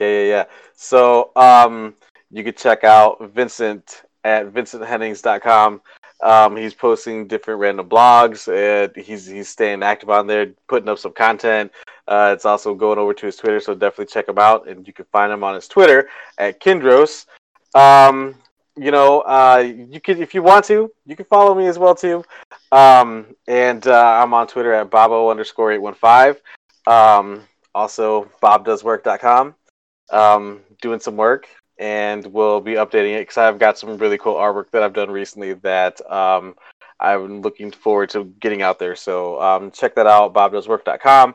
S1: Yeah, yeah, yeah. So um, you could check out Vincent at vincenthennings.com. Um, he's posting different random blogs. And he's he's staying active on there, putting up some content. Uh, it's also going over to his Twitter, so definitely check him out. And you can find him on his Twitter at Kindros. Um, you know, uh, you could if you want to, you can follow me as well too. Um, and uh, I'm on Twitter at Bobo underscore eight one five. Um, also bobdoeswork.com um, doing some work, and we'll be updating it because I've got some really cool artwork that I've done recently that um, I'm looking forward to getting out there. So um, check that out, bobdoeswork.com.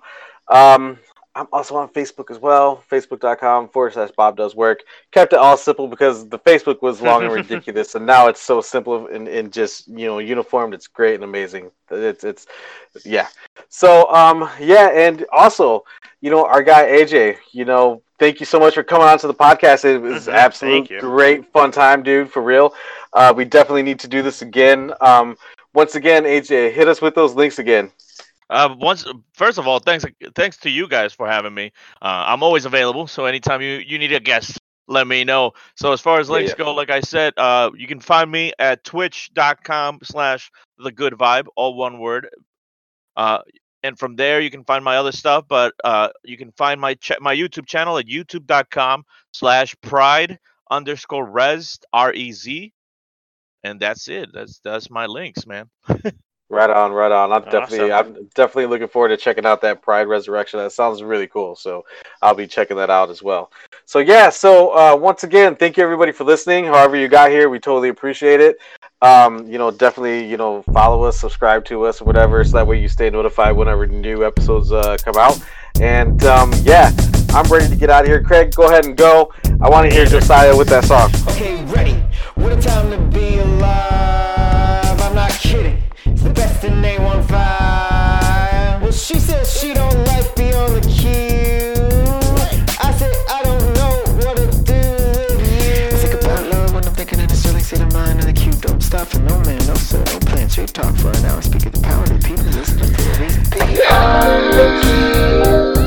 S1: Um, I'm also on Facebook as well, facebook.com forward slash Bob Does Work. Kept it all simple because the Facebook was long and ridiculous, and now it's so simple and, and just you know uniformed. It's great and amazing. It's it's yeah. So um yeah, and also you know our guy AJ, you know thank you so much for coming on to the podcast. It was
S2: Mhm,
S1: absolute
S2: thank you.
S1: great fun time, dude. For real, uh, we definitely need to do this again. Um, once again, AJ, hit us with those links again.
S3: Uh, once, first of all, thanks, thanks to you guys for having me. Uh, I'm always available, so anytime you you need a guest, let me know. So as far as links
S1: yeah.
S3: go, like I said, uh, you can find me at twitch.com/slash the good vibe, all one word. Uh, and from there you can find my other stuff, but uh, you can find my ch- my YouTube channel at youtube.com/slash pride underscore res r e z, and that's it. That's that's my links, man.
S1: Right on, right on. I'm definitely,
S2: Awesome.
S1: I'm definitely looking forward to checking out that Pride Resurrection. That sounds really cool. So I'll be checking that out as well. So yeah, so uh, once again, thank you everybody for listening. However you got here, we totally appreciate it. Um, you know, definitely, you know, follow us, subscribe to us, whatever, so that way you stay notified whenever new episodes uh, come out. And um, yeah, I'm ready to get out of here. Craig, go ahead and go. I want to hear Josiah with that song.
S4: Okay, ready. What a time to be alive. I'm not kidding. It's the best in A15. Well, she says she don't like stop for no man, no sir, no plan. Straight talk for an hour. Speak of the power of the people. Listen to the reason.